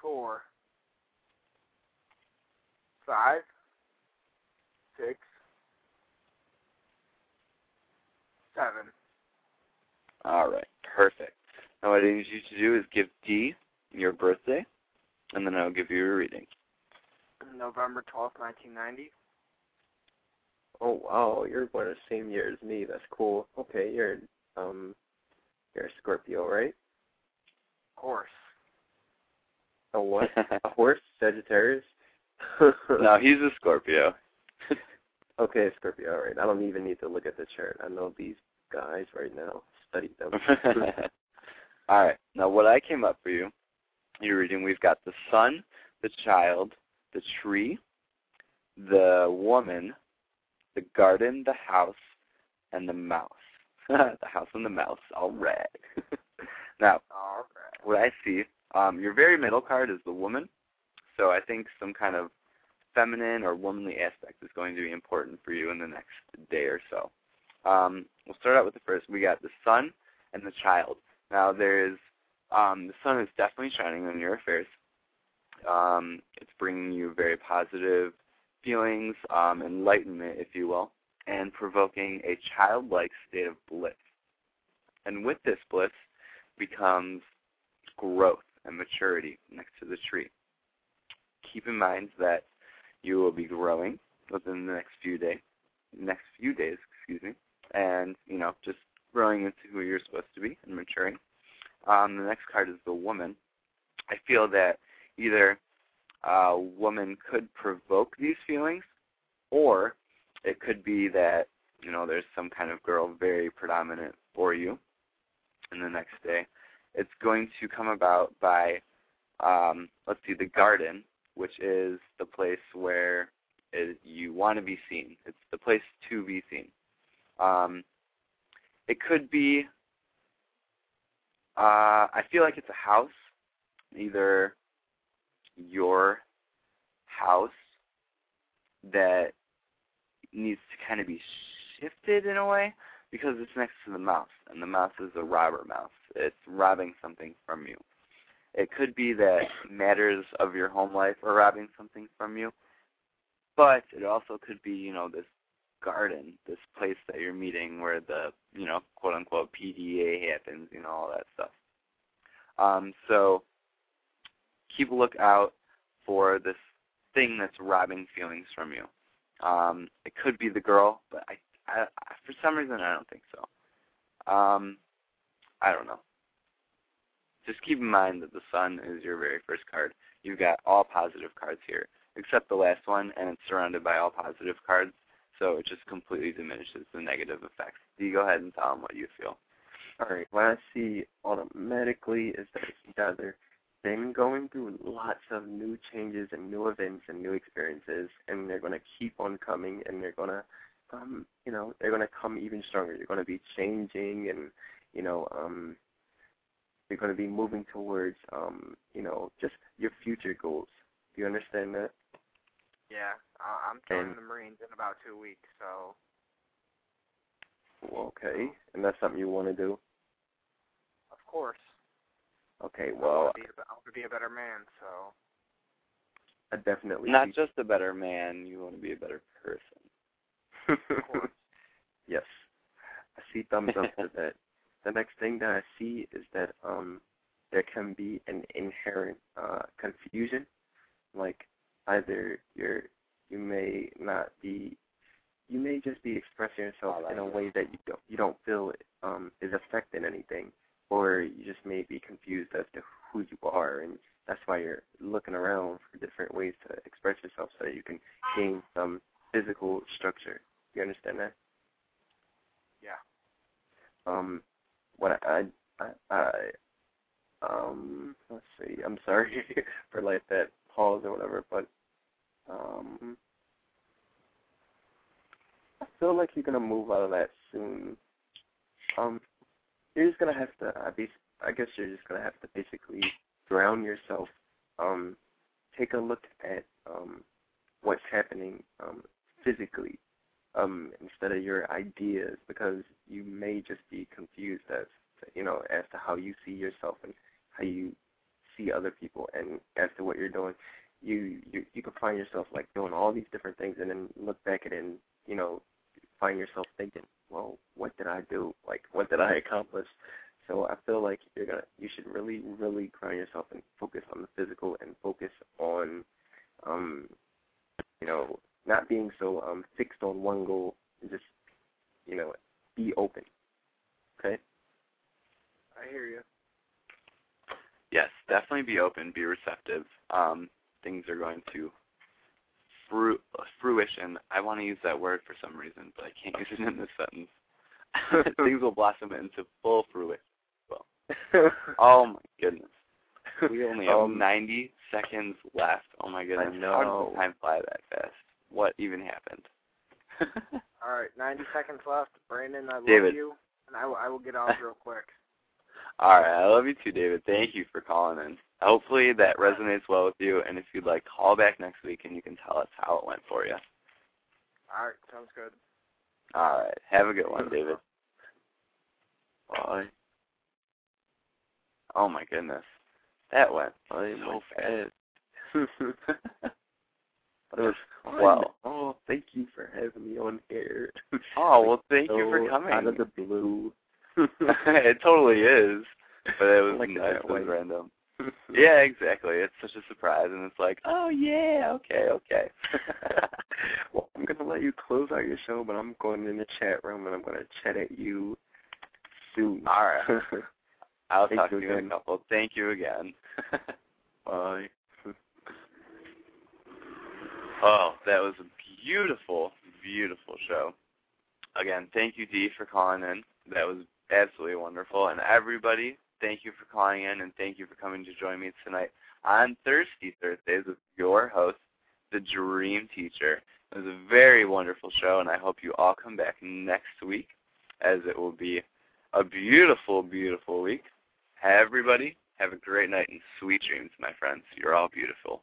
[SPEAKER 7] Four. Five. Six. Seven.
[SPEAKER 1] All right, perfect. Now, what I need you to do is give Dee your birthday, and then I'll give you a reading.
[SPEAKER 7] November twelfth, nineteen ninety.
[SPEAKER 2] oh wow, you're born the same year as me. That's cool. Okay, you're um, you're a Scorpio, right?
[SPEAKER 7] Horse.
[SPEAKER 2] A what? a horse? Sagittarius?
[SPEAKER 1] no, he's a Scorpio.
[SPEAKER 2] Okay, Scorpio. All right. I don't even need to look at the chart. I know these guys right now. Studied them.
[SPEAKER 1] All right. Now, what I came up for you, you're reading. We've got the sun, the child, the tree, the woman, the garden, the house, and the mouse. the house and the mouse. All right. now,
[SPEAKER 7] All right.
[SPEAKER 1] what I see, um, your very middle card is the woman. So I think some kind of feminine or womanly aspect is going to be important for you in the next day or so. Um, we'll start out with the first. We got the sun and the child. Now there's um, the sun is definitely shining on your affairs. Um, it's bringing you very positive feelings, um, enlightenment, if you will, and provoking a childlike state of bliss. And with this bliss becomes growth and maturity next to the tree. Keep in mind that you will be growing within the next few days, next few days, excuse me, and you know just growing into who you're supposed to be and maturing. Um, the next card is the woman. I feel that either a woman could provoke these feelings, or it could be that you know there's some kind of girl very predominant for you. And the next day, it's going to come about by um, let's see, the garden, which is the place where it, you want to be seen. It's the place to be seen. Um, it could be. Uh, I feel like it's a house, either your house that needs to kind of be shifted in a way because it's next to the mouse, and the mouse is a robber mouse. It's robbing something from you. It could be that matters of your home life are robbing something from you, but it also could be, you know, this garden, this place that you're meeting where the, you know, quote unquote PDA happens, you know, all that stuff. Um, so keep a lookout for this thing that's robbing feelings from you. Um, it could be the girl, but I, I, I for some reason I don't think so. Um, I don't know. Just keep in mind that the sun is your very first card. You've got all positive cards here, except the last one, and it's surrounded by all positive cards, so it just completely diminishes the negative effects. Do you go ahead and tell them what you feel?
[SPEAKER 2] Alright, what I see automatically is that guys are been going through lots of new changes and new events and new experiences and they're gonna keep on coming and they're gonna um you know, they're gonna come even stronger. You're gonna be changing and you know, um you're gonna be moving towards um, you know, just your future goals. Do you understand that?
[SPEAKER 7] Yeah, uh, I'm joining the Marines in about two weeks, so
[SPEAKER 2] okay. And that's something you wanna do?
[SPEAKER 7] of course.
[SPEAKER 2] Okay,
[SPEAKER 7] I
[SPEAKER 2] well
[SPEAKER 7] want to be a, I want to be a better man, so
[SPEAKER 2] I definitely
[SPEAKER 1] Not
[SPEAKER 2] see-
[SPEAKER 1] just a better man, you want to be a better person.
[SPEAKER 2] yes. I see thumbs up to that. The next thing that I see is that um there can be an inherent uh confusion. Like either you're you may not be you may just be expressing yourself in a way that you don't you don't feel um is affecting anything or you just may be confused as to who you are and that's why you're looking around for different ways to express yourself so that you can gain some physical structure. You understand that?
[SPEAKER 7] yeah.
[SPEAKER 2] Um, what I, I, I, um, let's see. I'm sorry for like that pause or whatever, but um, I feel like you're gonna move out of that soon. Um, you're just gonna have to. I guess you're just gonna have to basically ground yourself. Um, take a look at um what's happening um physically um, instead of your ideas because you may just be confused as to, you know as to how you see yourself and how you see other people and as to what you're doing. You you you can find yourself like doing all these different things and then look back at it and you know find yourself thinking, well, what did I do? Like what did I accomplish? So I feel like you're gonna you should really really ground yourself and focus on the physical and focus on um you know not being so um fixed on one goal and just you know be open okay
[SPEAKER 7] I hear you.
[SPEAKER 1] Yes, definitely be open, be receptive. Um, things are going to fru- fruition. I want to use that word for some reason, but I can't use it in this sentence. things will blossom into full fruition. Well, oh my goodness. We only have
[SPEAKER 2] Um,
[SPEAKER 1] 90 seconds left. Oh my goodness. How
[SPEAKER 2] know.
[SPEAKER 1] How does time fly that fast? What even happened?
[SPEAKER 7] All right, 90 seconds left. Brandon, I love
[SPEAKER 1] David.
[SPEAKER 7] you, and I will, I will get off real quick.
[SPEAKER 1] All right, I love you too, David. Thank you for calling in. Hopefully that resonates well with you, and if you'd like, call back next week and you can tell us how it went for you.
[SPEAKER 7] All right, sounds good.
[SPEAKER 1] All right, have a good one, David.
[SPEAKER 2] Bye.
[SPEAKER 1] Oh my goodness, that went so fast.
[SPEAKER 2] But it was.
[SPEAKER 1] Wow.
[SPEAKER 2] Oh, thank you for having me on here.
[SPEAKER 1] Oh well, thank you for coming.
[SPEAKER 2] Out of the blue.
[SPEAKER 1] it totally is, but it was
[SPEAKER 2] like
[SPEAKER 1] nice.
[SPEAKER 2] that
[SPEAKER 1] It was
[SPEAKER 2] way.
[SPEAKER 1] random. Yeah, exactly. It's such a surprise, and it's like, oh yeah, okay, okay.
[SPEAKER 2] well, I'm gonna let you close out your show, but I'm going in the chat room and I'm gonna chat at you soon.
[SPEAKER 1] All right. I'll
[SPEAKER 2] Thank
[SPEAKER 1] talk to you in a
[SPEAKER 2] again.
[SPEAKER 1] couple. Thank you again.
[SPEAKER 2] Bye.
[SPEAKER 1] Oh, that was a beautiful, beautiful show. Again, thank you, Dee, for calling in. That was absolutely wonderful. And everybody, thank you for calling in and thank you for coming to join me tonight on Thirsty Thursdays with your host, the Dream Teacher. It was a very wonderful show, and I hope you all come back next week, as it will be a beautiful, beautiful week. Everybody, have a great night and sweet dreams, my friends. You're all beautiful.